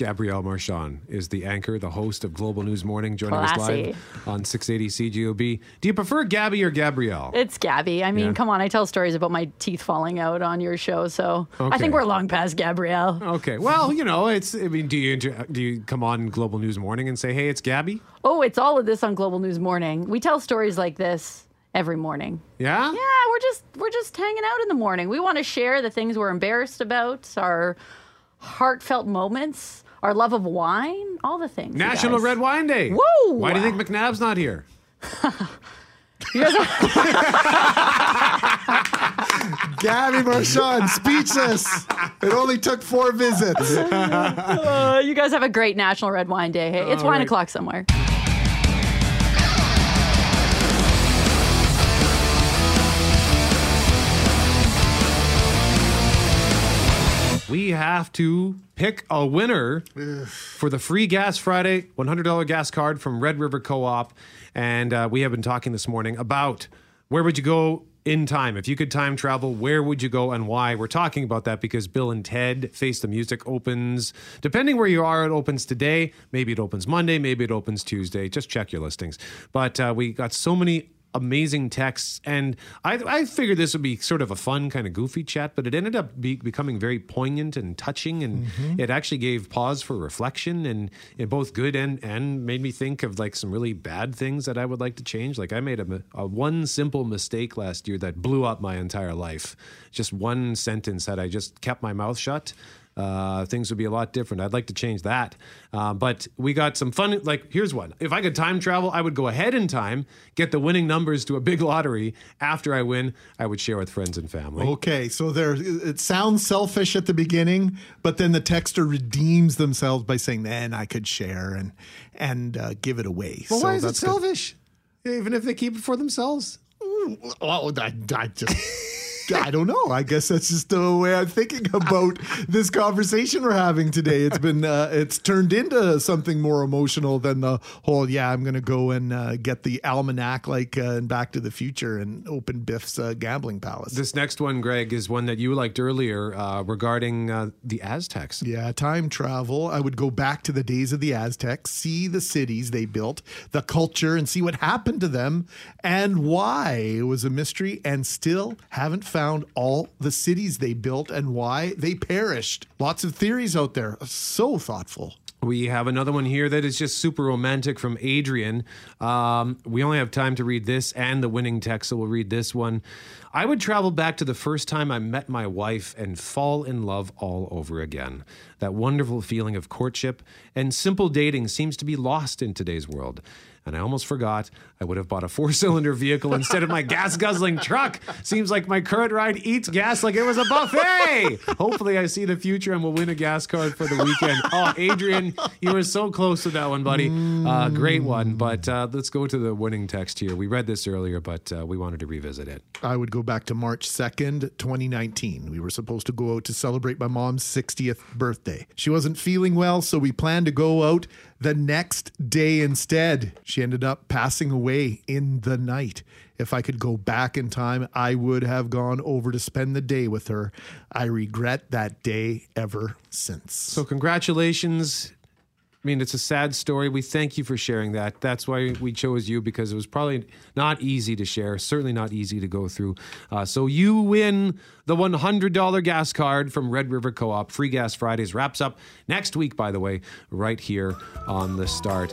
Gabrielle Marchand is the anchor, the host of Global News Morning, joining Classy. us live on 680 CJOB. Do you prefer Gabby or Gabrielle? It's Gabby. I mean, Yeah. come on. I tell stories about my teeth falling out on your show, so I think we're long past Gabrielle. Okay. Well, you know, it's. I mean, do you inter- do you come on Global News Morning and say, "Hey, it's Gabby"? Oh, it's all of this on Global News Morning. We tell stories like this every morning. Yeah. Yeah, we're just we're just hanging out in the morning. We want to share the things we're embarrassed about, our heartfelt moments, our love of wine, all the things. National. Red Wine Day. Woo! Why do you think McNabb's not here? [LAUGHS] [LAUGHS] Gabby Marchand, speechless. It only took four visits. [LAUGHS] Uh, you guys have a great National Red Wine Day. Hey, it's All wine right. o'clock somewhere. Have to pick a winner for the free Gas Friday $100 gas card from Red River Co op. And uh, we have been talking this morning about where would you go in time? If you could time travel, where would you go and why? We're talking about that because Bill and Ted Face the Music opens. Depending where you are, it opens today. Maybe it opens Monday. Maybe it opens Tuesday. Just check your listings. But uh, we got so many amazing texts. And I, I figured this would be sort of a fun kind of goofy chat but it ended up be, becoming very poignant and touching and Mhm. it actually gave pause for reflection and it both good and and made me think of like some really bad things that I would like to change. Like I made a, a one simple mistake last year that blew up my entire life. Just one sentence had I just kept my mouth shut uh, things would be a lot different. I'd like to change that. Uh, but we got some fun. Like, here's one. If I could time travel, I would go ahead in time, get the winning numbers to a big lottery. After I win, I would share with friends and family. Okay, so there it sounds selfish at the beginning, but then the texter redeems themselves by saying, "Then I could share and and uh, give it away." Well, So why is it that's good. selfish? Even if they keep it for themselves? Oh, I, I just. I don't know. I guess that's just the way I'm thinking about this conversation we're having today. It's been uh, it's turned into something more emotional than the whole. Yeah, I'm going to go and uh, get the almanac like uh, in Back to the Future and open Biff's uh, gambling palace. This next one, Greg, is one that you liked earlier uh, regarding uh, the Aztecs. Yeah, time travel. I would go back to the days of the Aztecs, see the cities they built, the culture, and see what happened to them and why. It was a mystery, and still haven't found all the cities they built and why they perished. Lots of theories out there. So thoughtful. We have another one here that is just super romantic from Adrian. Um, we only have time to read this and the winning text, so we'll read this one. I would travel back to the first time I met my wife and fall in love all over again. That wonderful feeling of courtship and simple dating seems to be lost in today's world. And I almost forgot I would have bought a four cylinder vehicle instead of my gas guzzling truck. Seems like my current ride eats gas like it was a buffet. Hopefully, I see the future and will win a gas card for the weekend. Oh, Adrian, you were so close to that one, buddy. Uh, great one. But uh, let's go to the winning text here. We read this earlier, but uh, we wanted to revisit it. I would go back to March 2nd, 2019. We were supposed to go out to celebrate my mom's 60th birthday. She wasn't feeling well, so we planned to go out the next day instead. She ended up passing away in the night. If I could go back in time, I would have gone over to spend the day with her. I regret that day ever since. So, congratulations. I mean, it's a sad story. We thank you for sharing that. That's why we chose you because it was probably not easy to share, certainly not easy to go through. Uh, so you win the $100 gas card from Red River Co op. Free Gas Fridays wraps up next week, by the way, right here on the start.